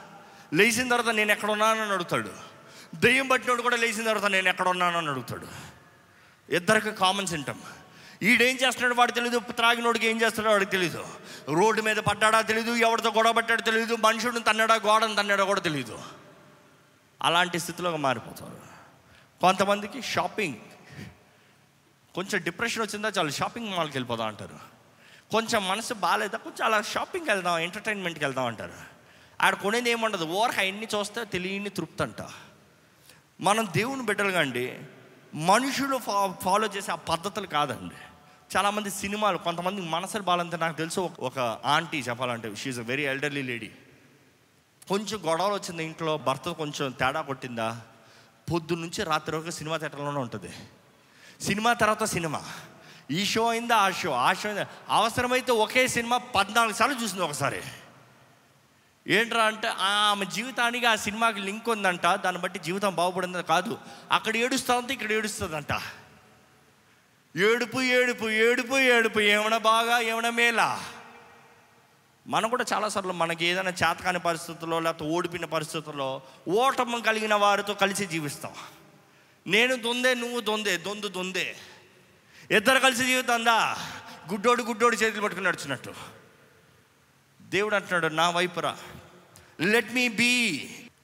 లేచిన తర్వాత నేను ఎక్కడ ఉన్నానని అడుగుతాడు. దెయ్యం పట్టినోడు కూడా లేచిన తర్వాత నేను ఎక్కడ ఉన్నానని అడుగుతాడు. ఇద్దరికి కామన్ సింటమ్ ఈడేం చేస్తున్నాడు వాడు తెలియదు త్రాగినోడికి ఏం చేస్తున్నాడో వాడికి తెలియదు రోడ్డు మీద పడ్డాడా తెలియదు ఎవరితో గొడవ పట్టాడో తెలియదు మనుషుడిని తన్నాడా గోడను తన్నాడా కూడా తెలియదు అలాంటి స్థితిలోకి మారిపోతారు. కొంతమందికి షాపింగ్ కొంచెం డిప్రెషన్ వచ్చిందా చాలు షాపింగ్ మాల్కి వెళ్ళిపోదా అంటారు. కొంచెం మనసు బాగాలేదా కొంచెం అలా షాపింగ్కి వెళ్దాం ఎంటర్టైన్మెంట్కి వెళ్దాం అంటారు. ఆడ కొనేది ఏముండదు ఓరక ఎన్ని చూస్తే తెలియని తృప్తి అంట. మనం దేవుని బిడ్డలుగా అండి మనుషులు ఫా ఫాలో చేసే ఆ పద్ధతులు కాదండి. చాలామంది సినిమాలు కొంతమంది మనసులు బాగాలంటే నాకు తెలుసు ఒక- ఒక ఆంటీ చెప్పాలంటే she's a very elderly lady కొంచెం గొడవలు వచ్చింది ఇంట్లో భర్త కొంచెం తేడా కొట్టిందా? పొద్దు నుంచి రాత్రి వరకు సినిమా థియేటర్లోనే ఉంటుంది. సినిమా తర్వాత సినిమా. ఈ షో అయిందా ఆ షో? ఆ షో అయిందా? అవసరమైతే ఒకే సినిమా పద్నాలుగు సార్లు చూసింది ఒకసారి. ఏంట్రా అంటే ఆమె జీవితానికి ఆ సినిమాకి లింక్ ఉందంట దాన్ని బట్టి జీవితం బాగుపడింది కాదు. అక్కడ ఏడుస్తా ఇక్కడ ఏడుస్తుందంట. ఏడుపు ఏడుపు ఏడుపు ఏడుపు ఏమైనా బాగా ఏమైనా మేలా. మనం కూడా చాలాసార్లు మనకి ఏదైనా చేతకాని పరిస్థితుల్లో లేకపోతే ఓడిపిన పరిస్థితుల్లో ఓటమి కలిగిన వారితో కలిసి జీవిస్తాం. నేను దొందే నువ్వు దొందే దొందు దొందే. ఇద్దరు కలిసి జీవితందా? గుడ్డోడు గుడ్డోడు చేతులు పట్టుకుని నడుచున్నట్టు దేవుడు అంటున్నాడు నా వైపురా. Let me be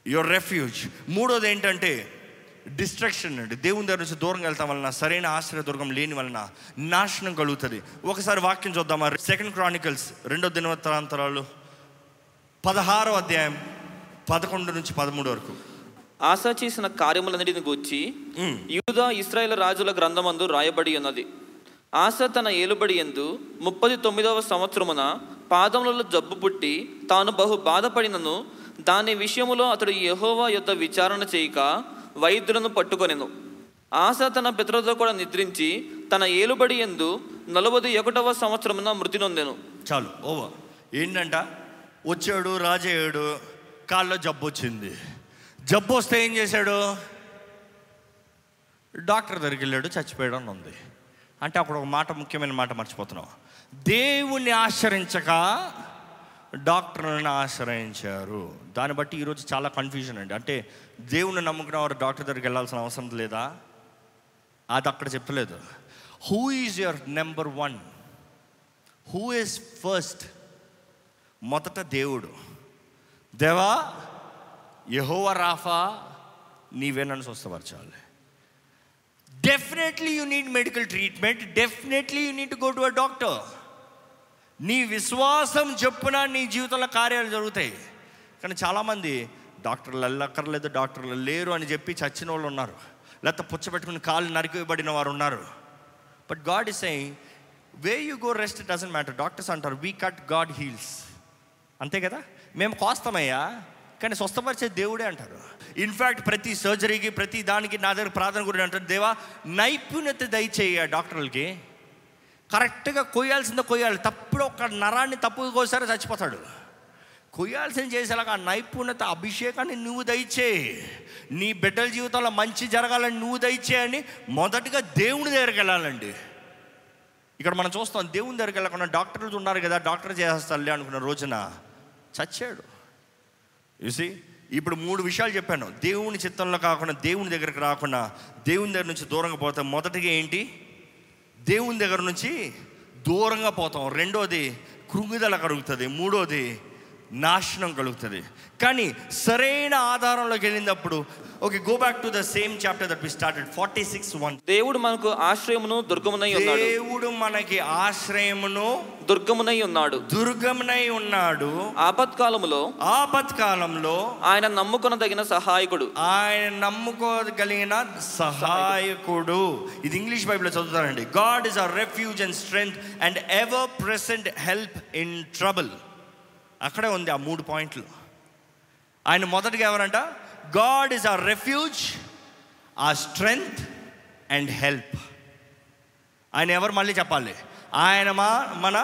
your refuge మూడోది ఏంటంటే డిస్ట్రక్షన్ అండి. దేవుని దగ్గర నుంచి దూరం వెళ్తాం వలన సరైన ఆశ్రయదుర్గం లేని వలన నాశనం కలుగుతుంది. ఒకసారి వాక్యం చూద్దామా సెకండ్ క్రానికల్స్ రెండో దినవత్తరాంతరాలు పదహారో అధ్యాయం పదకొండు నుంచి పదమూడు వరకు. ఆశ చేసిన కార్యములన్నిటిని గూర్చి. యూదా ఇస్రాయేల్ రాజుల గ్రంథమందు రాయబడి ఉన్నది. ఆశ తన ఏలుబడి ఎందు ముప్పది తొమ్మిదవ సంవత్సరమున పాదములలో జబ్బు పుట్టి తాను బహు బాధపడినను దాని విషయములో అతడు యెహోవా యొద్ద విచారణ చేయక వైద్యులను పట్టుకొనెను. ఆశ తన పితరులతో కూడా నిద్రించి తన ఏలుబడి ఎందు నలభై ఒకటవ సంవత్సరమున మృతి నొందెను. చాలు ఓవర్. ఏంటంట? వచ్చాడు రాజయ్యాడు కాళ్ళలో జబ్బు వచ్చింది జబ్బు వస్తే ఏం చేశాడు? డాక్టర్ దగ్గరికి వెళ్ళాడు చచ్చిపోయాడు అని ఉంది. అంటే అక్కడ ఒక మాట ముఖ్యమైన మాట మర్చిపోతున్నాం దేవుణ్ణి ఆశ్రయించక డాక్టర్లను ఆశ్రయించారు. దాన్ని బట్టి ఈరోజు చాలా కన్ఫ్యూజన్ అండి. అంటే దేవుణ్ణి నమ్ముకున్న వారు డాక్టర్ దగ్గరికి వెళ్ళాల్సిన అవసరం లేదా? అది అక్కడ చెప్పలేదు. Who is your number one who is first మొదట దేవుడు. దేవా యహోవ రాఫా నీవే నన్ను స్వస్థపరచాలి. Definitely you need medical treatment definitely you need go to a doctor నీ విశ్వాసం చెప్పున నీ జీవితంలో కార్యాలు జరుగుతాయి. కానీ చాలామంది డాక్టర్లు వెళ్ళక్కర్లేదు డాక్టర్లు లేరు అని చెప్పి చచ్చిన వాళ్ళు ఉన్నారు. లేకపోతే పుచ్చబెట్టుకుని కాళ్ళు నరికిబడిన వారు ఉన్నారు. But God is saying way you go rest doesn't matter doctors అంటారు వీ కట్ గాడ్ హీల్స్ అంతే కదా? మేము కోస్తామయ్యా. కానీ స్వస్థపరిచే దేవుడే అంటారు. ఇన్ఫ్యాక్ట్ ప్రతి సర్జరీకి ప్రతి దానికి నా దగ్గర ప్రార్థన గురించి అంటారు దేవా నైపుణ్యత దయచేయ డాక్టర్లకి. కరెక్ట్గా కొయ్యాల్సిందే కొయ్యాలి. తప్పుడు ఒక నరాన్ని తప్పు కోసారో చచ్చిపోతాడు. కొయ్యాల్సింది చేసేలాగా ఆ నైపుణ్యత అభిషేకాన్ని నువ్వు దయచేయి. నీ బిడ్డల జీవితంలో మంచి జరగాలని నువ్వు దయచేయని మొదటగా దేవుని దగ్గరికి వెళ్ళాలండి. ఇక్కడ మనం చూస్తాం దేవుని దగ్గరికి వెళ్ళకుండా డాక్టర్లు ఉన్నారు కదా డాక్టర్ చేస్తారులే అనుకున్న రోజున చచ్చాడు. చూసి ఇప్పుడు మూడు విషయాలు చెప్పాను. దేవుని చిత్తంలో కాకుండా దేవుని దగ్గరికి రాకుండా దేవుని దగ్గర నుంచి దూరంగా పోతాం మొదటిగా ఏంటి? దేవుని దగ్గర నుంచి దూరంగా పోతాం. రెండోది కృంగిదల కలుగుతుంది. మూడోది నాశనం కలుగుతుంది. కానీ సరైన ఆధారంలోకి వెళ్ళినప్పుడు okay go back to the same chapter that we started forty six one దేవుడు మనకు ఆశ్రయమును దుర్గమునై ఉన్నాడు. దేవుడు మనకి ఆశ్రయమును దుర్గమునై ఉన్నాడు. దుర్గమునై ఉన్నాడు. ఆపత్కాలములో ఆపత్కాలంలో ఆయన నమ్ముకొనదగిన సహాయకుడు. ఆయన నమ్ముకోగలిగిన సహాయకుడు. ఇది ఇంగ్లీష్ బైబిల్లో చదువుతానండి God is a refuge and strength and ever present help in trouble అక్కడే ఉంది ఆ మూడు పాయింట్లు. ఆయన మొదటిగా ఎవరంట? God is a refuge a strength and help ఆయన ఎవరు మళ్ళీ చెప్పాలి? ఆయన మా మన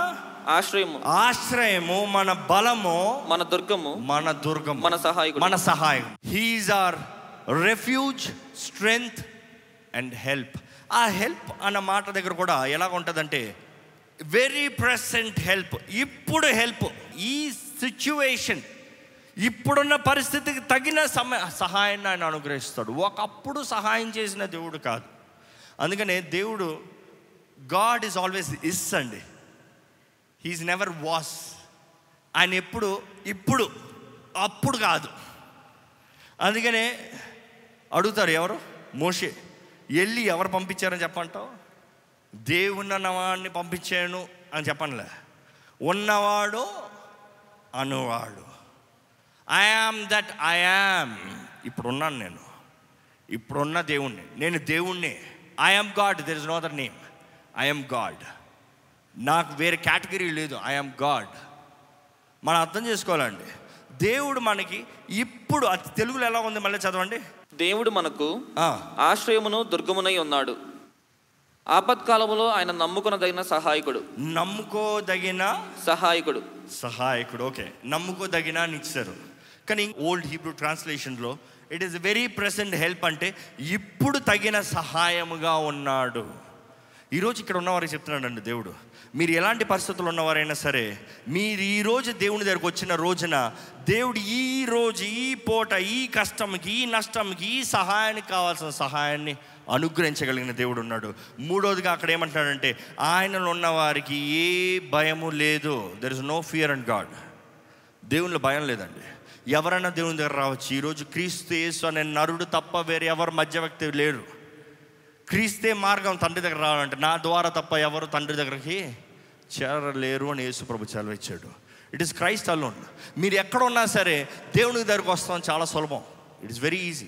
ఆశ్రయము. ఆశ్రయము మన బలము మన దుర్గము మన దుర్గం మన సహాయకుడు. మన సహాయం he's our refuge strength and help ఆ హెల్ప్ అన్న మాట దగ్గర కూడా ఎలా ఉంటుందంటే వెరీ ప్రెసెంట్ హెల్ప్ ఇప్పుడు హెల్ప్ ఈ సిచ్యువేషన్ ఇప్పుడున్న పరిస్థితికి తగిన సమయ సహాయాన్ని ఆయన అనుగ్రహిస్తాడు. ఒకప్పుడు సహాయం చేసిన దేవుడు కాదు. అందుకనే దేవుడు గాడ్ ఈజ్ ఆల్వేస్ ఇస్ అండి. He's never was. ఆయన ఎప్పుడు ఇప్పుడు అప్పుడు కాదు. అందుకనే అడుగుతారు ఎవరు? మోషే. వెళ్ళి ఎవరు పంపించారని చెప్పంటావు దేవుని అన్నవాడిని పంపించాను అని చెప్పనులే. ఉన్నవాడు అనువాడు. I am that I am ఇప్పుడున్నాను నేను. ఇప్పుడున్న దేవుణ్ణి. నేను దేవుణ్ణి. I am God there is no other name I am God నాకు వేరే కేటగిరీ లేదు. ఐ యామ్ గాడ్ మనం అర్థం చేసుకోవాలండి. దేవుడు మనకి ఇప్పుడు అది తెలుగులో ఎలా ఉంది మళ్ళీ చదవండి? దేవుడు మనకు ఆశ్రయమును దుర్గమునై ఉన్నాడు. ఆపత్కాలములో ఆయన నమ్ముకొనదగిన సహాయకుడు. నమ్ముకోదగిన సహాయకుడు. సహాయకుడు. ఓకే. నమ్ముకోదగిన అని ఇచ్చారు. కానీ old Hebrew ట్రాన్స్లేషన్లో it is very present help అంటే ఇప్పుడు తగిన సహాయముగా ఉన్నాడు. ఈరోజు ఇక్కడ ఉన్నవారికి చెప్తున్నాడండి దేవుడు. మీరు ఎలాంటి పరిస్థితులు ఉన్నవారైనా సరే మీరు ఈరోజు దేవుని దగ్గరకు వచ్చిన రోజున దేవుడు ఈ రోజు ఈ పూట ఈ కష్టంకి ఈ నష్టంకి ఈ సహాయానికి కావాల్సిన సహాయాన్ని అనుగ్రహించగలిగిన దేవుడు ఉన్నాడు. మూడోదిగా అక్కడ ఏమంటున్నాడంటే ఆయనలో ఉన్న వారికి ఏ భయము లేదు. There is no fear and God దేవునిలో భయం లేదండి. ఎవరైనా దేవుని దగ్గర రావచ్చు. ఈరోజు క్రీస్తు యేసు అనే నరుడు తప్ప వేరే ఎవరు మధ్య వ్యక్తి లేరు. క్రీస్తే మార్గం తండ్రి దగ్గర రావాలంటే నా ద్వారా తప్ప ఎవరు తండ్రి దగ్గరికి చేరలేరు అని యేసు ప్రభు ఇచ్చాడు ఇట్ ఈస్ క్రైస్ట్ అలోన్ మీరు ఎక్కడ ఉన్నా సరే దేవుని దగ్గరకు వస్తాం చాలా సులభం. It is very easy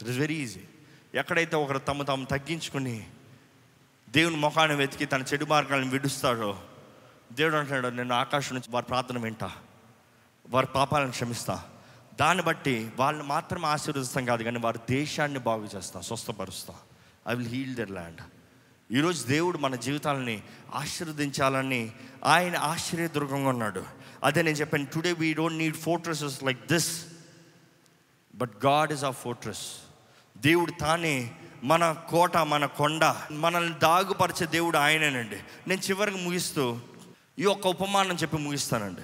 it is very easy ఎక్కడైతే ఒకరు తమ తాము తగ్గించుకుని దేవుని ముఖాన్ని వెతికి తన చెడు మార్గాలను విడుస్తాడో దేవుడు అంటున్నాడు నేను ఆకాశం నుంచి వారి ప్రార్థన వింటా. వారి పాపాలను క్షమిస్తా. దాన్ని బట్టి వాళ్ళని మాత్రం ఆశీర్వదిస్తాం కాదు కానీ వారి దేశాన్ని బాగు చేస్తా స్వస్థపరుస్తా. I will heal their land ఈరోజు దేవుడు మన జీవితాలని ఆశీర్వదించాలని ఆయన ఆశ్చర్యదుర్గంగా ఉన్నాడు. అదే నేను చెప్పాను today we don't need fortresses like this but God is a fortress దేవుడు తానే మన కోట మన కొండ మనల్ని దాగుపరిచే దేవుడు ఆయనేనండి. నేను చివరికి ముగిస్తూ ఈ ఒక్క ఉపమానం చెప్పి ముగిస్తానండి.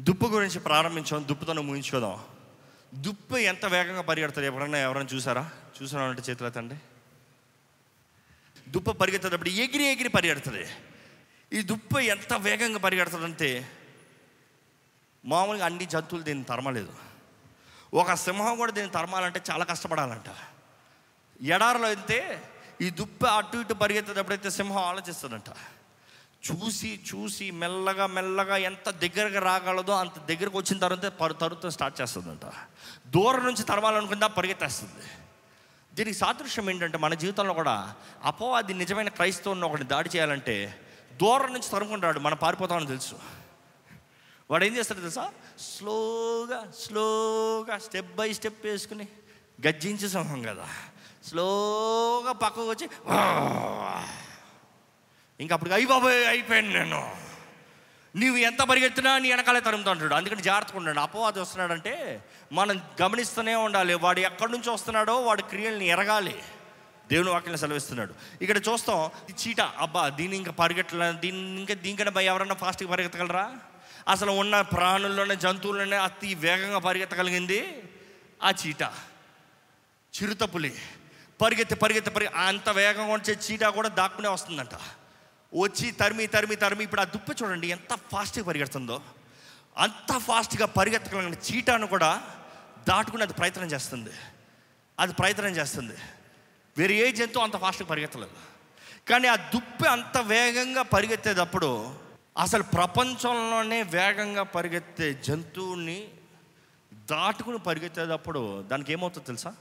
దుప్పు గురించి ప్రారంభించాం దుప్పుతో ముగించుకోదాం. దుప్పు ఎంత వేగంగా పరిగెడతారు? ఎప్పుడన్నా ఎవరైనా చూసారా? చూసారా అంటే చేతులు ఎత్తండి దుప్ప పరిగెత్తేటప్పుడు ఎగిరి ఎగిరి పరిగెడుతుంది. ఈ దుప్ప ఎంత వేగంగా పరిగెడుతుందంటే మామూలుగా అన్ని జంతువులు దీన్ని తరమలేదు. ఒక సింహం కూడా దీన్ని తరమాలంటే చాలా కష్టపడాలంట. ఎడారిలో అయితే ఈ దుప్ప అటు ఇటు పరిగెత్తేటప్పుడైతే సింహం ఆలోచిస్తుందంట. చూసి చూసి మెల్లగా మెల్లగా ఎంత దగ్గరగా రాగలదో అంత దగ్గరకు వచ్చిన తర్వాత పరు తరుతో స్టార్ట్ చేస్తుందంట. దూరం నుంచి తరవాలనుకుందా పరిగెత్తేస్తుంది. దీనికి సాదృశ్యం ఏంటంటే మన జీవితంలో కూడా అపవాది నిజమైన క్రైస్తవుని ఒకటి దాడి చేయాలంటే దూరం నుంచి తరుముకుంటాడు మనం పారిపోతామని తెలుసు. వాడు ఏం చేస్తాడు తెలుసా? స్లోగా స్లోగా స్టెప్ బై స్టెప్ వేసుకుని గజ్జించే సమయం కదా. స్లోగా పక్కకు వచ్చి ఇంకా అప్పుడు అయ్యి బాబాయ్ అయిపోయాను నేను. నీవు ఎంత పరిగెత్తినా నీ వెనకాలే తరుముతా ఉంటాడు అందుకని జాగ్రత్తగా ఉండండి. అపవాది వస్తున్నాడంటే మనం గమనిస్తూనే ఉండాలి. వాడు ఎక్కడి నుంచి వస్తున్నాడో వాడి క్రియల్ని ఎరగాలి. దేవుని వాక్యం సెలవిస్తున్నాడు. ఇక్కడ చూస్తాం ఈ చీట. అబ్బా దీన్ని ఇంకా పరిగెట్టలే దీన్ని ఇంకా దీనికన్నా భయ ఎవరన్నా ఫాస్ట్గా పరిగెత్తగలరా? అసలు ఉన్న ప్రాణుల్లోనే జంతువుల్లోనే అతి వేగంగా పరిగెత్తగలిగింది ఆ చీట. చిరుతపులి. పరిగెత్తి పరిగెత్తి పరిగె అంత వేగంగా వచ్చే చీట కూడా దాక్కునే వస్తుందంట. వచ్చి తరిమి తరిమి తరిమి ఇప్పుడు ఆ దుప్ప చూడండి ఎంత ఫాస్ట్గా పరిగెడుతుందో. అంత ఫాస్ట్గా పరిగెత్తగలిగిన చీటాను కూడా దాటుకుని అది ప్రయత్నం చేస్తుంది. అది ప్రయత్నం చేస్తుంది. వేరే ఏ జంతువు అంత ఫాస్ట్గా పరిగెత్తలేదు. కానీ ఆ దుప్పి అంత వేగంగా పరిగెత్తేటప్పుడు అసలు ప్రపంచంలోనే వేగంగా పరిగెత్తే జంతువుని దాటుకుని పరిగెత్తేటప్పుడు దానికి ఏమవుతుందో తెలుసా?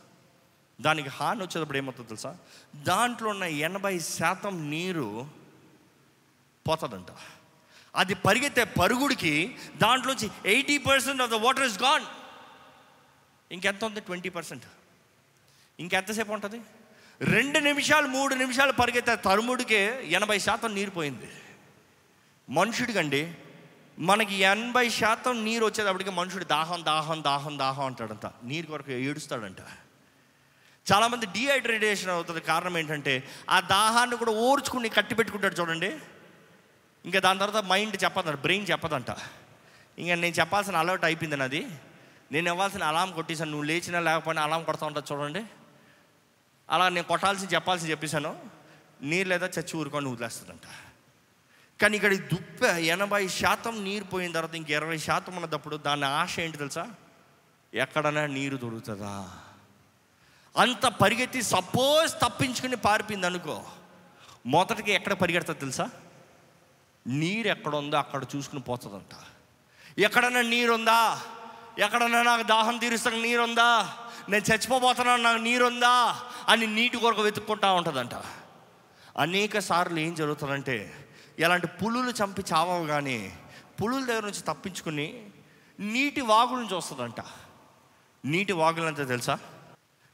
దానికి హాని వచ్చేటప్పుడు ఏమవుతుందో తెలుసా? దాంట్లో ఉన్న ఎనభై శాతం నీరు పోతుందంట అది పరిగెత్తే పరుగుడికి దాంట్లోంచి eighty percent of the water is gone. ఇంకెంత ఉంది? Twenty percent. ఇంకెంతసేపు ఉంటుంది? రెండు నిమిషాలు మూడు నిమిషాలు పరిగెత్తే తరుముడికే ఎనభై శాతం నీరు పోయింది. మనుషుడికండి మనకి ఎనభై శాతం నీరు వచ్చేటప్పటికి మనుషుడు దాహం దాహం దాహం దాహం అంటాడంట. నీరు కొరకు ఏడుస్తాడంట. చాలామంది డిహైడ్రేషన్ అవుతుంది కారణం ఏంటంటే ఆ దాహాన్ని కూడా ఓర్చుకుని కట్టి పెట్టుకుంటాడు చూడండి. ఇంకా దాని తర్వాత మైండ్ చెప్పదంట బ్రెయిన్ చెప్పదంట. ఇంకా నేను చెప్పాల్సిన అలర్ట్ అయిపోయింది నాది. నేను ఇవ్వాల్సిన అలారం కొట్టేశాను. నువ్వు లేచినా లేకపోయినా అలాం కొడతా ఉంటా చూడండి. అలా నేను కొట్టాల్సి చెప్పాల్సి చెప్పేశాను. నీరు లేదా చచ్చి ఊరుకొని వదిలేస్తుందంట. కానీ ఇక్కడ దుప్ప ఎనభై శాతం నీరు పోయిన తర్వాత ఇంక ఇరవై శాతం ఉన్నప్పుడు దాని ఆశ ఏంటి తెలుసా? ఎక్కడైనా నీరు దొరుకుతుందా? అంత పరిగెత్తి సపోజ్ తప్పించుకుని పారిపోయింది అనుకో మొదటికి ఎక్కడ పరిగెడుతుంది తెలుసా? నీరు ఎక్కడ ఉందో అక్కడ చూసుకుని పోతుందంట. ఎక్కడైనా నీరుందా? ఎక్కడన్నా ఎక్కడైనా నాకు దాహం తీరుస్తాను నీరుందా? నేను చచ్చిపోబోతున్నాను నాకు నీరు ఉందా అని నీటి కొరకు వెతుక్కుంటా ఉంటుందంట. అనేక సార్లు ఏం జరుగుతుందంటే ఎలాంటి పులులు చంపి చావవు కానీ పులుల దగ్గర నుంచి తప్పించుకుని నీటి వాగుల నుంచి వస్తుందంట నీటి వాగులు అంతా తెలుసా?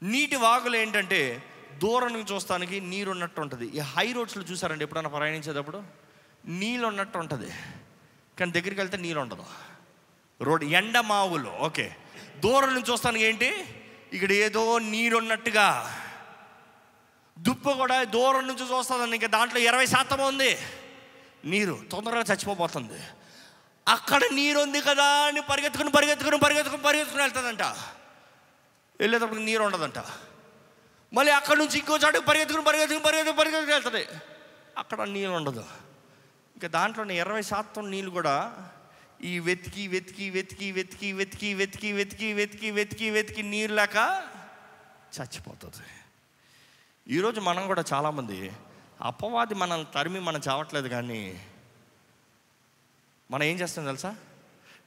నీటి వాగులు ఏంటంటే దూరం నుంచి చూస్తానికి నీరు ఉన్నట్టు ఉంటుంది ఈ హై రోడ్స్లో చూసారండి ఎప్పుడైనా ప్రయాణించేటప్పుడు? నీళ్ళు ఉన్నట్టు ఉంటుంది కానీ దగ్గరికి వెళ్తే నీళ్ళు ఉండదు రోడ్ ఎండ మావులు. ఓకే. దూరం నుంచి వస్తాను ఏంటి? ఇక్కడ ఏదో నీరు ఉన్నట్టుగా దుప్ప కూడా దూరం నుంచి చూస్తుందండి ఇంకా దాంట్లో ఇరవై శాతం ఉంది. నీరు తొందరగా చచ్చిపోబోతుంది. అక్కడ నీరు ఉంది కదా అని పరిగెత్తుకుని పరిగెత్తుకుని పరిగెత్తుకుని పరిగెత్తుకుని వెళ్తుందంట. వెళ్ళేటప్పుడు నీరు ఉండదంట మళ్ళీ అక్కడ నుంచి ఇంకో చాటుకు పరిగెత్తుకుని పరిగెత్తుకుని పరిగెత్తుకుని పరిగెత్తుకుని వెళ్తుంది. అక్కడ నీరు ఉండదు ఇంకా దాంట్లోనే ఇరవై శాతం నీళ్ళు కూడా ఈ వెతికి వెతికి వెతికి వెతికి వెతికి వెతికి వెతికి వెతికి వెతికి వెతికి నీరు లేక చచ్చిపోతుంది. ఈరోజు మనం కూడా చాలామంది అపవాది మనల్ని తరిమి మనం చావట్లేదు కానీ మనం ఏం చేస్తాం తెలుసా?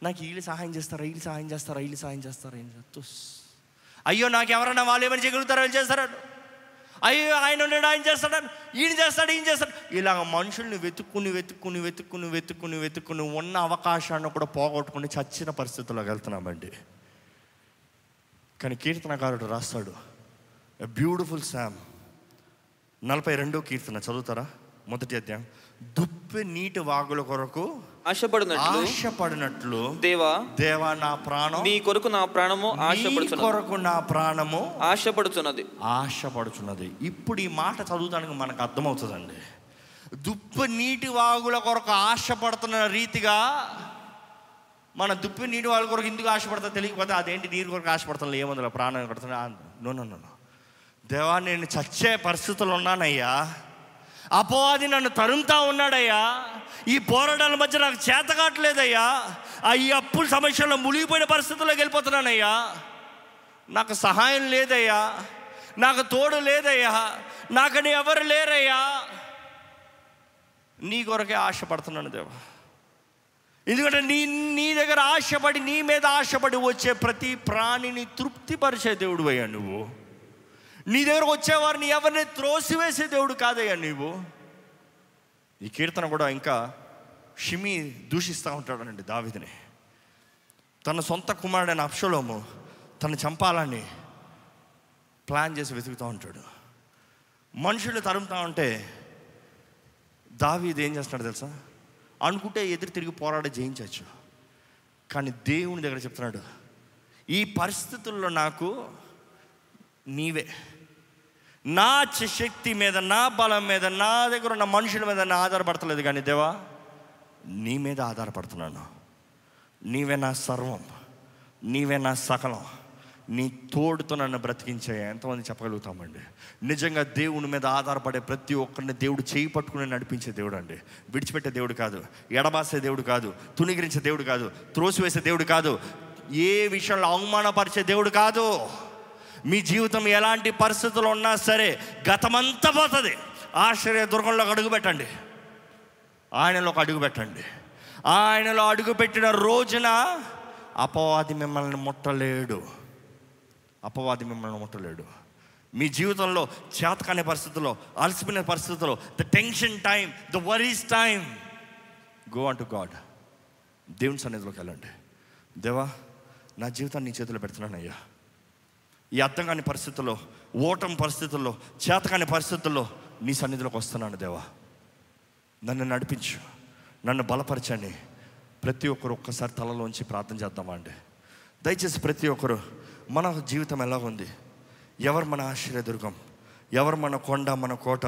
నాకు వీళ్ళు సహాయం చేస్తారా వీళ్ళు సహాయం చేస్తారా వీళ్ళు సహాయం చేస్తారా ఏం తుస్. అయ్యో నాకు ఎవరైనా వాళ్ళు ఏమైనా చేయగలుగుతారా వీళ్ళు చేస్తారా? అయ్యో ఆయన ఉన్నాడు ఆయన చేస్తాడు ఈయన చేస్తాడు ఈయన చేస్తాడు. ఇలాగ మనుషుల్ని వెతుక్కుని వెతుక్కుని వెతుక్కుని వెతుక్కుని వెతుక్కుని ఉన్న అవకాశాన్ని కూడా పోగొట్టుకుని చచ్చిన పరిస్థితుల్లోకి వెళ్తున్నామండి. కానీ కీర్తనకారుడు రాస్తాడు ఎ బ్యూటిఫుల్ శామ్ నలభై రెండో కీర్తన చదువుతారా? మొదటి అధ్యాయం. దుప్పి నీటి వాగుల కొరకు ఆశపడినట్లు ఆశపడినట్లు దేవా దేవా నా ప్రాణం నీ కొరకు నా ప్రాణము ఆశపడుచున్నది. కొరకు నా ప్రాణము ఆశపడుచున్నది. ఆశపడుచున్నది. ఇప్పుడు ఈ మాట చదువుతానికి మనకు అర్థమవుతుందండి. దుప్పు నీటి వాగుల కొరకు ఆశపడుతున్న రీతిగా మన దుప్పు నీటి వాగుల కొరకు ఎందుకు ఆశపడతా తెలియకపోతే అదేంటి నీరు కొరకు ఆశపడతాను ఏముంది ప్రాణం కొడుతున్నా? నో నో నో దేవా నేను చచ్చే పరిస్థితులు ఉన్నానయ్యా. అపవాది నన్ను తరుముతా ఉన్నాడయ్యా. ఈ పోరాటాల మధ్య నాకు చేత కావట్లేదయ్యా. ఆ ఈ అప్పుల సమస్యల్లో మునిగిపోయిన పరిస్థితుల్లోకి వెళ్ళిపోతున్నానయ్యా. నాకు సహాయం లేదయ్యా. నాకు తోడు లేదయ్యా. నాకని ఎవరు లేరయ్యా. నీ కొరకే ఆశపడుతున్నాను దేవా. ఎందుకంటే నీ నీ దగ్గర ఆశపడి నీ మీద ఆశపడి వచ్చే ప్రతి ప్రాణిని తృప్తిపరిచే దేవుడు అయ్యా నువ్వు. నీ దగ్గర వచ్చేవారిని ఎవరిని త్రోసివేసే దేవుడు కాదయ్యా నీవు. ఈ కీర్తన కూడా ఇంకా షిమి దూషిస్తూ ఉంటాడనండి దావిదిని. తన సొంత కుమారుడైన అప్షలోము తను చంపాలని ప్లాన్ చేసి వెతుకుతూ ఉంటాడు. మనుషులు తరుముతా ఉంటే దావీది ఏం చేస్తున్నాడు తెలుసా? అనుకుంటే ఎదురు తిరిగి పోరాడి జయించవచ్చు. కానీ దేవుని దగ్గర చెప్తున్నాడు ఈ పరిస్థితుల్లో నాకు నీవే. నా శక్తి మీద నా బలం మీద నా దగ్గర ఉన్న మనుషుల మీద నా ఆధారపడతలేదు కానీ దేవా నీ మీద ఆధారపడుతున్నాను. నీవే నా సర్వం. నీవే నా సకలం. నీ తోడుతో నన్ను బ్రతికించే ఎంతమంది చెప్పగలుగుతామండి? నిజంగా దేవుని మీద ఆధారపడే ప్రతి ఒక్కరిని దేవుడు చేయి పట్టుకుని నడిపించే దేవుడు అండి. విడిచిపెట్టే దేవుడు కాదు. ఎడబాసే దేవుడు కాదు. తునిగిరించే దేవుడు కాదు. త్రోసివేసే దేవుడు కాదు. ఏ విషయంలో అవమానపరిచే దేవుడు కాదు. మీ జీవితం ఎలాంటి పరిస్థితులు ఉన్నా సరే గతమంతా పోతుంది. ఆశ్చర్య దుర్గంలోకి అడుగు పెట్టండి. ఆయనలో ఒక అడుగు పెట్టండి. ఆయనలో అడుగుపెట్టిన రోజున అపవాది మిమ్మల్ని ముట్టలేడు. అపవాది మిమ్మల్ని ముట్టలేడు. మీ జీవితంలో చేతకాని పరిస్థితుల్లో అలసిపోయిన పరిస్థితుల్లో the tension time the worries time go on to God దేవుని సన్నిధిలోకి వెళ్ళండి. దేవా నా జీవితాన్ని నీ చేతిలో పెడుతున్నానయ్యా. ఈ అర్థం కాని పరిస్థితుల్లో ఓటం పరిస్థితుల్లో చేతకాని పరిస్థితుల్లో నీ సన్నిధిలోకి వస్తున్నాను దేవా. నన్ను నడిపించు నన్ను బలపరచండి. ప్రతి ఒక్కరు ఒక్కసారి తలలోంచి ప్రార్థన చేద్దామా అండి? దయచేసి ప్రతి ఒక్కరు మన జీవితం ఎలాగుంది ఎవరు మన ఆశ్చర్యదుర్గం ఎవరు మన కొండ మన కోట?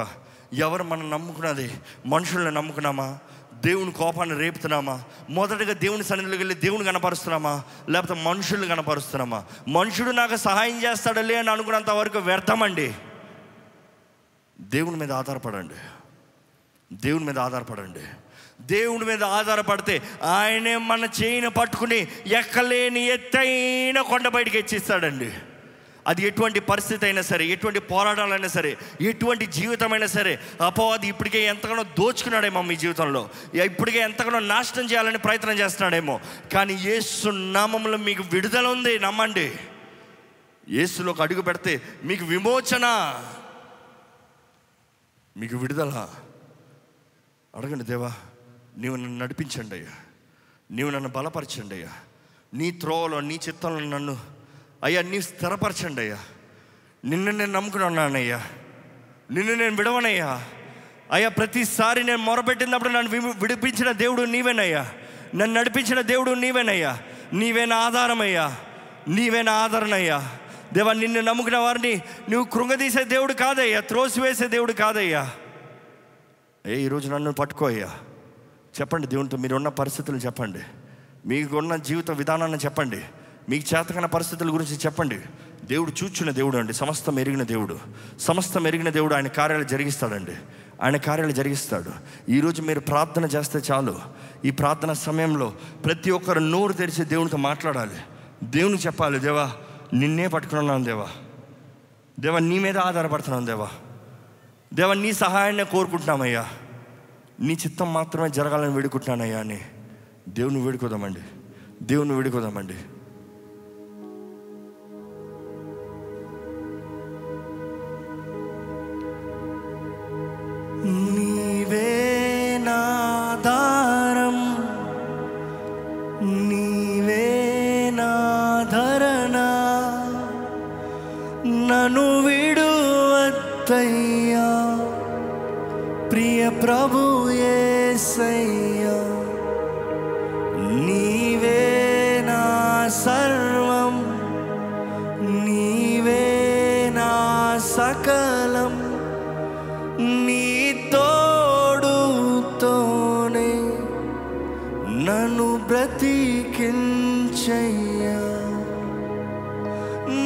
ఎవరు మనం నమ్ముకున్నది? మనుషుల్ని నమ్ముకున్నామా? దేవుని కోపాన్ని రేపుతున్నామా? మొదటగా దేవుని సన్నిధిలోకి వెళ్ళి దేవుని కనపరుస్తున్నామా? లేకపోతే మనుషుల్ని కనపరుస్తున్నామా? మనుషుడు నాకు సహాయం చేస్తాడలే అని అనుకున్నంత వరకు వ్యర్థమండి. దేవుని మీద ఆధారపడండి. దేవుని మీద ఆధారపడండి. దేవుని మీద ఆధారపడితే ఆయనే మన చేయిని పట్టుకుని ఎక్కలేని ఎత్తైన కొండ బయటికి ఎచ్చిస్తాడండి అది ఎటువంటి పరిస్థితి అయినా సరే ఎటువంటి పోరాటాలైనా సరే ఎటువంటి జీవితమైనా సరే అపవాది ఇప్పటికే ఎంతగానో దోచుకున్నాడేమో మీ జీవితంలో. ఇప్పటికే ఎంతగానో నాశనం చేయాలని ప్రయత్నం చేస్తున్నాడేమో. కానీ యేసు నామంలో మీకు విడుదల ఉంది నమ్మండి. యేసులోకి అడుగు పెడితే మీకు విమోచన మీకు విడుదల. అడగండి దేవా నీవు నన్ను నడిపించండి అయ్యా. నీవు నన్ను బలపరచండి అయ్యా. నీ త్రోవలో నీ చిత్తంలో నన్ను అయ్యా నీ స్థిరపరచండి అయ్యా. నిన్ను నేను నమ్ముకున్నానయ్యా నిన్ను నేను విడవనయ్యా అయ్యా. ప్రతిసారి నేను మొరపెట్టినప్పుడు నన్ను విడిపించిన దేవుడు నీవేనయ్యా. నన్ను నడిపించిన దేవుడు నీవేనయ్యా. నీవేనా ఆధారమయ్యా. నీవేనా ఆదరణయ్యా. దేవా నిన్ను నమ్ముకున్న వారిని నువ్వు కృంగదీసే దేవుడు కాదయ్యా. త్రోసివేసే దేవుడు కాదయ్యా. ఏ ఈరోజు నన్ను పట్టుకో అయ్యా. చెప్పండి దేవునితో మీరున్న పరిస్థితులు చెప్పండి. మీకున్న జీవిత విధానాన్ని చెప్పండి. మీకు చేతకన్న పరిస్థితుల గురించి చెప్పండి. దేవుడు చూచున్న దేవుడు అండి. సమస్తం ఎరిగిన దేవుడు. సమస్తం ఎరిగిన దేవుడు ఆయన కార్యాలు జరిగిస్తాడండి. ఆయన కార్యాలు జరిగిస్తాడు. ఈరోజు మీరు ప్రార్థన చేస్తే చాలు. ఈ ప్రార్థన సమయంలో ప్రతి ఒక్కరు నోరు తెరిచి దేవునితో మాట్లాడాలి. దేవునికి చెప్పాలి దేవా నిన్నే పట్టుకున్నాను దేవా. దేవా నీ మీద ఆధారపడుతున్నాను దేవా. దేవా నీ సహాయాన్ని కోరుకుంటున్నామయ్యా. నీ చిత్తం మాత్రమే జరగాలని వేడుకుంటున్నానయ్యా అని దేవుని వేడుకోదామండి. దేవుని వేడుకోదామండి. నీవే నాదారం నీవే నాధరణ నన్ను విడువత్తయ్యా ప్రియ ప్రభు యేసయ్యా బ్రతికించయ్యా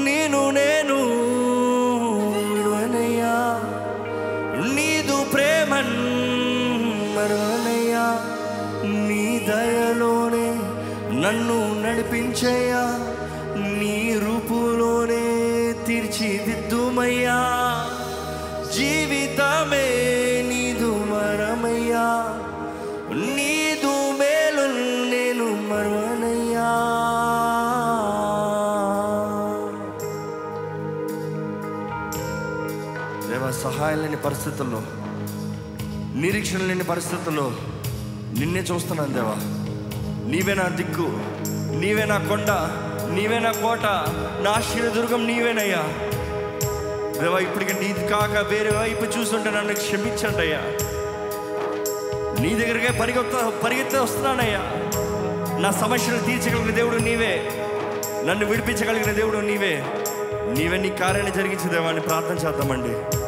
నేను నేను విడువనయ్యా నీదు ప్రేమన్ మరువనయ్యా. నీ దయలోనే నన్ను నడిపించయ్యా. నీ రూపులోనే తీర్చిదిద్దుమయ్యా. జీవితమే లేని పరిస్థితుల్లో నిరీక్షణ లేని పరిస్థితుల్లో నిన్నే చూస్తున్నాను దేవా. నీవే నా దిక్కు నీవే నా కొండ నీవే నా కోట నా ఆశ్చర్యదుర్గం నీవేనయ్యా. దేవా ఇప్పటికి నీది కాక వేరే వైపు చూస్తుంటే నన్ను క్షమించండి అయ్యా నీ దగ్గరికే పరిగెత్త పరిగెత్తే వస్తున్నానయ్యా. నా సమస్యలు తీర్చగలిగిన దేవుడు నీవే. నన్ను విడిపించగలిగిన దేవుడు నీవే. నీవే నీ కార్యాన్ని జరిగించే దేవాన్ని ప్రార్థన చేద్దామండి.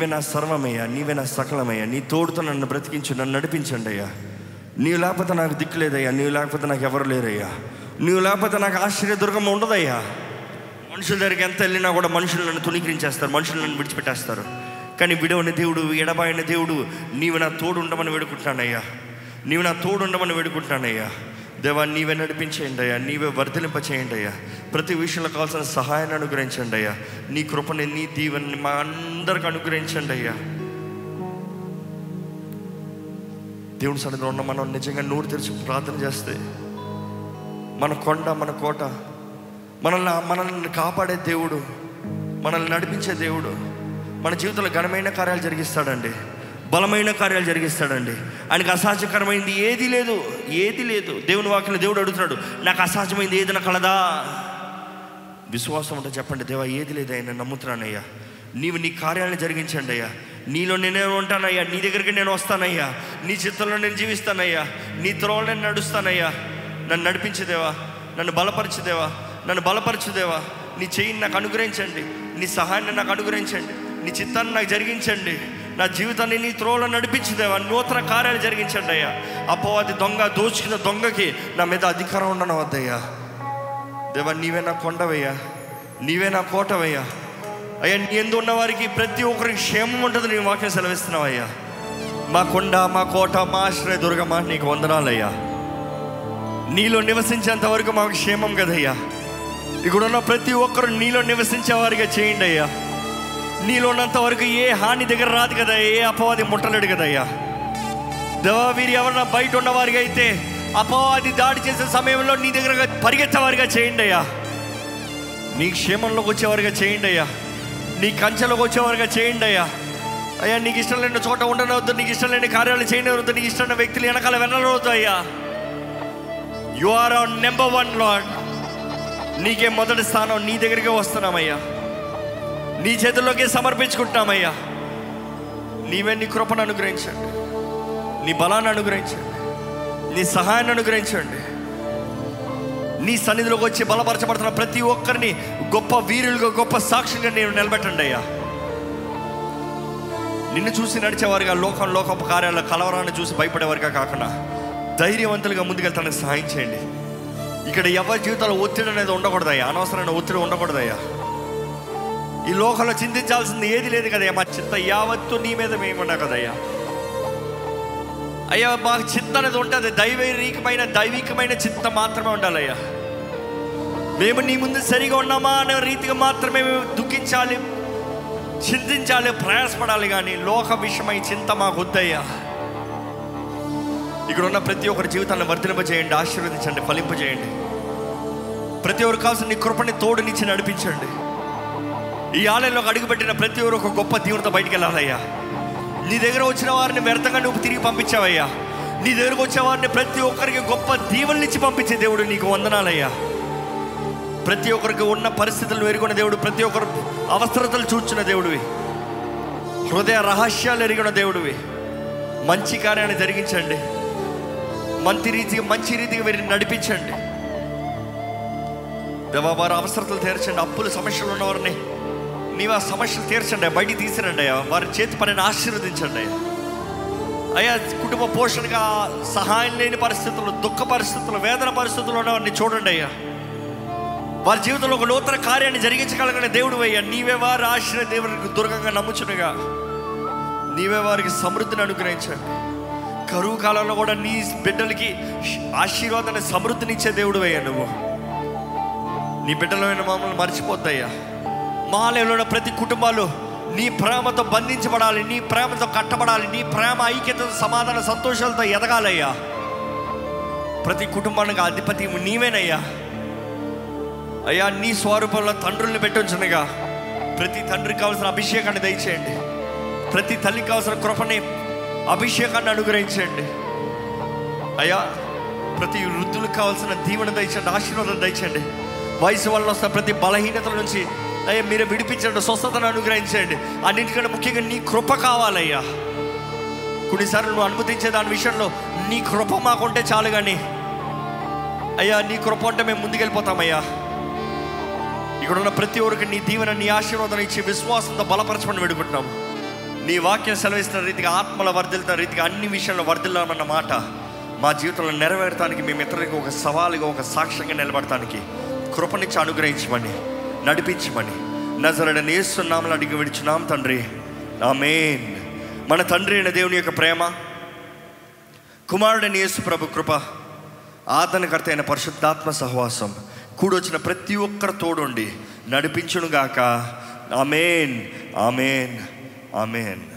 నీవే నా సర్వమయ్యా నీవే నా సకలమయ్యా. నీ తోడుతో నన్ను బ్రతికించు నన్ను నడిపించండి అయ్యా నీవు లేకపోతే నాకు దిక్కు లేదయ్యా నీవు లేకపోతే నాకు ఎవరు లేరయ్యా. నీవు లేకపోతే నాకు ఆశ్చర్యదుర్గం ఉండదయ్యా. మనుషుల దగ్గరికి ఎంత వెళ్ళినా కూడా మనుషులు నన్ను తుణీకరించేస్తారు మనుషులు నన్ను విడిచిపెట్టేస్తారు. కానీ విడవని దేవుడు ఎడబాయిన దేవుడు నీవు నా తోడు ఉండమని వేడుకుంటున్నానయ్యా. నీవు నా తోడు ఉండమని వేడుకుంటున్నానయ్యా. దేవా నీవే నడిపించేయండి అయ్యా నీవే వర్ధలింపచేయండి అయ్యా ప్రతి విషయంలో కావాల్సిన సహాయాన్ని అనుగ్రహించండి అయ్యా. నీ కృపని నీ దీవెని మా అందరికి అనుగ్రహించండి అయ్యా. దేవుని సన్నిధిలో ఉన్న మనం నిజంగా నోరు తెరిచి ప్రార్థన చేస్తే మన కొండ మన కోట మనల్ని మనల్ని కాపాడే దేవుడు మనల్ని నడిపించే దేవుడు మన జీవితంలో ఘనమైన కార్యాలు జరిగిస్తాడండి. బలమైన కార్యాలు జరిగిస్తాడండి. ఆయనకు అసహజకరమైంది ఏది లేదు ఏది లేదు. దేవుని వాక్యం దేవుడు అడుగుతున్నాడు నాకు అసహజమైంది ఏదైనా కలదా? విశ్వాసం ఉంటే చెప్పండి దేవా ఏది లేదు ఆయన నమ్ముతున్నానయ్యా. నీవు నీ కార్యాలను జరిగించండి అయ్యా. నీలో నేనే ఉంటానయ్యా. నీ దగ్గరికి నేను వస్తానయ్యా. నీ చిత్తంలో నేను జీవిస్తానయ్యా. నీ త్రోవలు నేను నడుస్తానయ్యా. నన్ను నడిపించేదేవా నన్ను బలపరచుదేవా నన్ను బలపరచుదేవా నీ చెయ్యిని నాకు అనుగ్రహించండి. నీ సహాయాన్ని నాకు అనుగ్రహించండి. నీ చిత్తాన్ని నాకు జరిగించండి. నా జీవితాన్ని నీ త్రోవలో నడిపించుదేవా నూతన కార్యాలు జరిగించండి అయ్యా. అపవాది దొంగ దోచుకున్న దొంగకి నా మీద అధికారం ఉండను వద్దయ్యా దేవా నీవే నా కొండవయ్యా. నీవే నా కోటవయ్యా. అయ్యా నీ ఎందు ఉన్న వారికి ప్రతి ఒక్కరికి క్షేమం ఉంటుంది నీ వాక్యం సెలవిస్తున్నావయ్యా. మా కొండ మా కోట మా ఆశ్రయ దుర్గమా నీకు వందనాలయ్యా. నీలో నివసించేంత వరకు మాకు క్షేమం కదయ్యా. ఇక్కడ ఉన్న ప్రతి ఒక్కరు నీలో నివసించే వారిగా చేయండి అయ్యా. నీలో ఉన్నంత వరకు ఏ హాని దగ్గర రాదు కదా ఏ అపవాది ముట్టలేడు కదయ్యా దేవా వీరు ఎవరన్నా బయట ఉన్నవారిగా అయితే అపవాది దాడి చేసే సమయంలో నీ దగ్గర పరిగెత్తేవారిగా చేయండి అయ్యా. నీ క్షేమంలోకి వచ్చేవారిగా చేయండి అయ్యా. నీ కంచెలోకి వచ్చేవారిగా చేయండి అయ్యా. అయ్యా నీకు ఇష్టం లేని చోట ఉండనవద్దు నీకు ఇష్టం లేని కార్యాలు చేయనవద్దు నీకు ఇష్టమైన వ్యక్తులు వెనకాల వెళ్ళనవద్దు అయ్యా. You are our number one Lord నీకే మొదటి స్థానం నీ దగ్గరికే వస్తున్నామయ్యా నీ చేతుల్లోకి సమర్పించుకుంటున్నామయ్యా. నీవే నీ కృపను అనుగ్రహించండి. నీ బలాన్ని అనుగ్రహించండి. నీ సహాయాన్ని అనుగ్రహించండి. నీ సన్నిధిలోకి వచ్చి బలపరచబడుతున్న ప్రతి ఒక్కరిని గొప్ప వీరులుగా గొప్ప సాక్షిగా నేను నిలబెట్టండి అయ్యా. నిన్ను చూసి నడిచేవారుగా లోకం లోకపు కార్యాల కలవరాన్ని చూసి భయపడేవారుగా కాకుండా ధైర్యవంతులుగా ముందుకెళ్తానికి సహాయం చేయండి. ఇక్కడ ఎవరి జీవితంలో ఒత్తిడి అనేది ఉండకూడదయ్యా. అనవసరమైన ఒత్తిడి ఉండకూడదయ్యా. ఈ లోకంలో చింతించాల్సింది ఏది లేదు కదయ్యా? మా చిత్త యావత్తు నీ మీద మేమున్నా కదయ్యా. అయ్యా మాకు చిత్త అనేది ఉంటుంది. దైవీకమైన దైవికమైన చిత్త మాత్రమే ఉండాలయ్యా. మేము నీ ముందు సరిగా ఉన్నామా అనే రీతిగా మాత్రమే మేము దుఃఖించాలి చింతించాలి ప్రయాసపడాలి కానీ లోక విషయమై చింత మాకు వద్దయ్యా. ఇక్కడ ఉన్న ప్రతి ఒక్కరి జీవితాన్ని వర్ధింపజేయండి ఆశీర్వదించండి ఫలింపజేయండి. ప్రతి ఒక్కరు కావాల్సిన నీ కృపని తోడునిచ్చి నడిపించండి. ఈ ఆలయంలోకి అడుగుపెట్టిన ప్రతి ఒక్కరు ఒక గొప్ప తీవ్రత బయటికి వెళ్ళాలయ్యా. నీ దగ్గర వచ్చిన వారిని వ్యర్థంగా నువ్వు తిరిగి పంపించావయ్యా. నీ దగ్గరకు వచ్చే వారిని ప్రతి ఒక్కరికి గొప్ప దీవెనలిచ్చి పంపించే దేవుడు నీకు వందనాలయ్యా. ప్రతి ఒక్కరికి ఉన్న పరిస్థితులను ఎరుగున్న దేవుడు ప్రతి ఒక్కరు అవసరతలు చూచిన దేవుడివి. హృదయ రహస్యాలు ఎరిగిన దేవుడివి. మంచి కార్యాన్ని జరిగించండి. మంచి రీతిగా మంచి రీతిగా వీరిని నడిపించండి. దేవా వారి అవసరతలు తీర్చండి. అప్పుల సమస్యలు ఉన్నవారిని నీవు ఆ సమస్యలు తీర్చండి బయటికి తీసిరండి అయ్యా. వారి చేతి పనిని ఆశీర్వదించండి అయ్యా. అయ్యా కుటుంబ పోషణగా సహాయం లేని పరిస్థితులు దుఃఖ పరిస్థితులు వేదన పరిస్థితులు ఉన్నవారిని చూడండి అయ్యా. వారి జీవితంలో ఒక నూతన కార్యాన్ని జరిగించగలగనే దేవుడు అయ్యా. నీవే వారి ఆశ్రయ దేవునికి దుర్గంగా నమ్ముచునుగా. నీవే వారికి సమృద్ధిని అనుగ్రహించండి. కరువు కాలంలో కూడా నీ బిడ్డలకి ఆశీర్వాదాన్ని సమృద్ధినిచ్చే దేవుడు అయ్యా నువ్వు. నీ బిడ్డలమైన మమ్మల్ని మర్చిపోద్దయ్యా మాలయంలో ఉన్న ప్రతి కుటుంబాలు నీ ప్రేమతో బంధించబడాలి నీ ప్రేమతో కట్టబడాలి నీ ప్రేమ ఐక్యతతో సమాధాన సంతోషాలతో ఎదగాలయ్యా. ప్రతి కుటుంబానికి అధిపతి నీవేనయ్యా. అయ్యా నీ స్వరూపంలో తండ్రుల్ని పెట్టొచ్చునగా ప్రతి తండ్రికి కావాల్సిన అభిషేకాన్ని దయచేయండి. ప్రతి తల్లికి కావాల్సిన కృపని అభిషేకాన్ని అనుగ్రహించండి. అయ్యా ప్రతి వృద్ధులకు కావాల్సిన దీవెన దయచండి ఆశీర్వాదం దయచండి వయసు వల్ల వస్తున్న ప్రతి బలహీనతల నుంచి అయ్యా మీరు విడిపించండి స్వస్థతను అనుగ్రహించండి. అన్నింటికంటే ముఖ్యంగా నీ కృప కావాలయ్యా. కొన్నిసార్లు నువ్వు అనుమతించే దాని విషయంలో నీ కృప మాకుంటే చాలు కానీ అయ్యా నీ కృప అంటే మేము ముందుకెళ్ళిపోతామయ్యా. ఇక్కడ ఉన్న ప్రతి ఒక్కరికి నీ దీవెన నీ ఆశీర్వాదం ఇచ్చి విశ్వాసంతో బలపరచమని వేడుకుంటున్నాం. నీ వాక్యం సెలవిస్తున్న రీతిగా ఆత్మల వర్ధిల్తున్న రీతిగా అన్ని విషయంలో వర్ధిల్లామన్న మాట మా జీవితంలో నెరవేరటానికి మేము ఇతరులకు ఒక సవాలుగా ఒక సాక్ష్యంగా నిలబడటానికి కృపనిచ్చి అనుగ్రహించమని. నడిపించమని. నజరడ నేస్తున్నామని అడిగి విడిచున్నాం తండ్రి. ఆమేన్. మన తండ్రి అయిన దేవుని యొక్క ప్రేమ కుమారుడని యేసు ప్రభు కృప ఆదరణకర్త అయిన పరిశుద్ధాత్మ సహవాసం కూడొచ్చిన ప్రతి ఒక్కరు తోడుండి నడిపించునుగాక. ఆమెన్. ఆమెన్. ఆమెన్.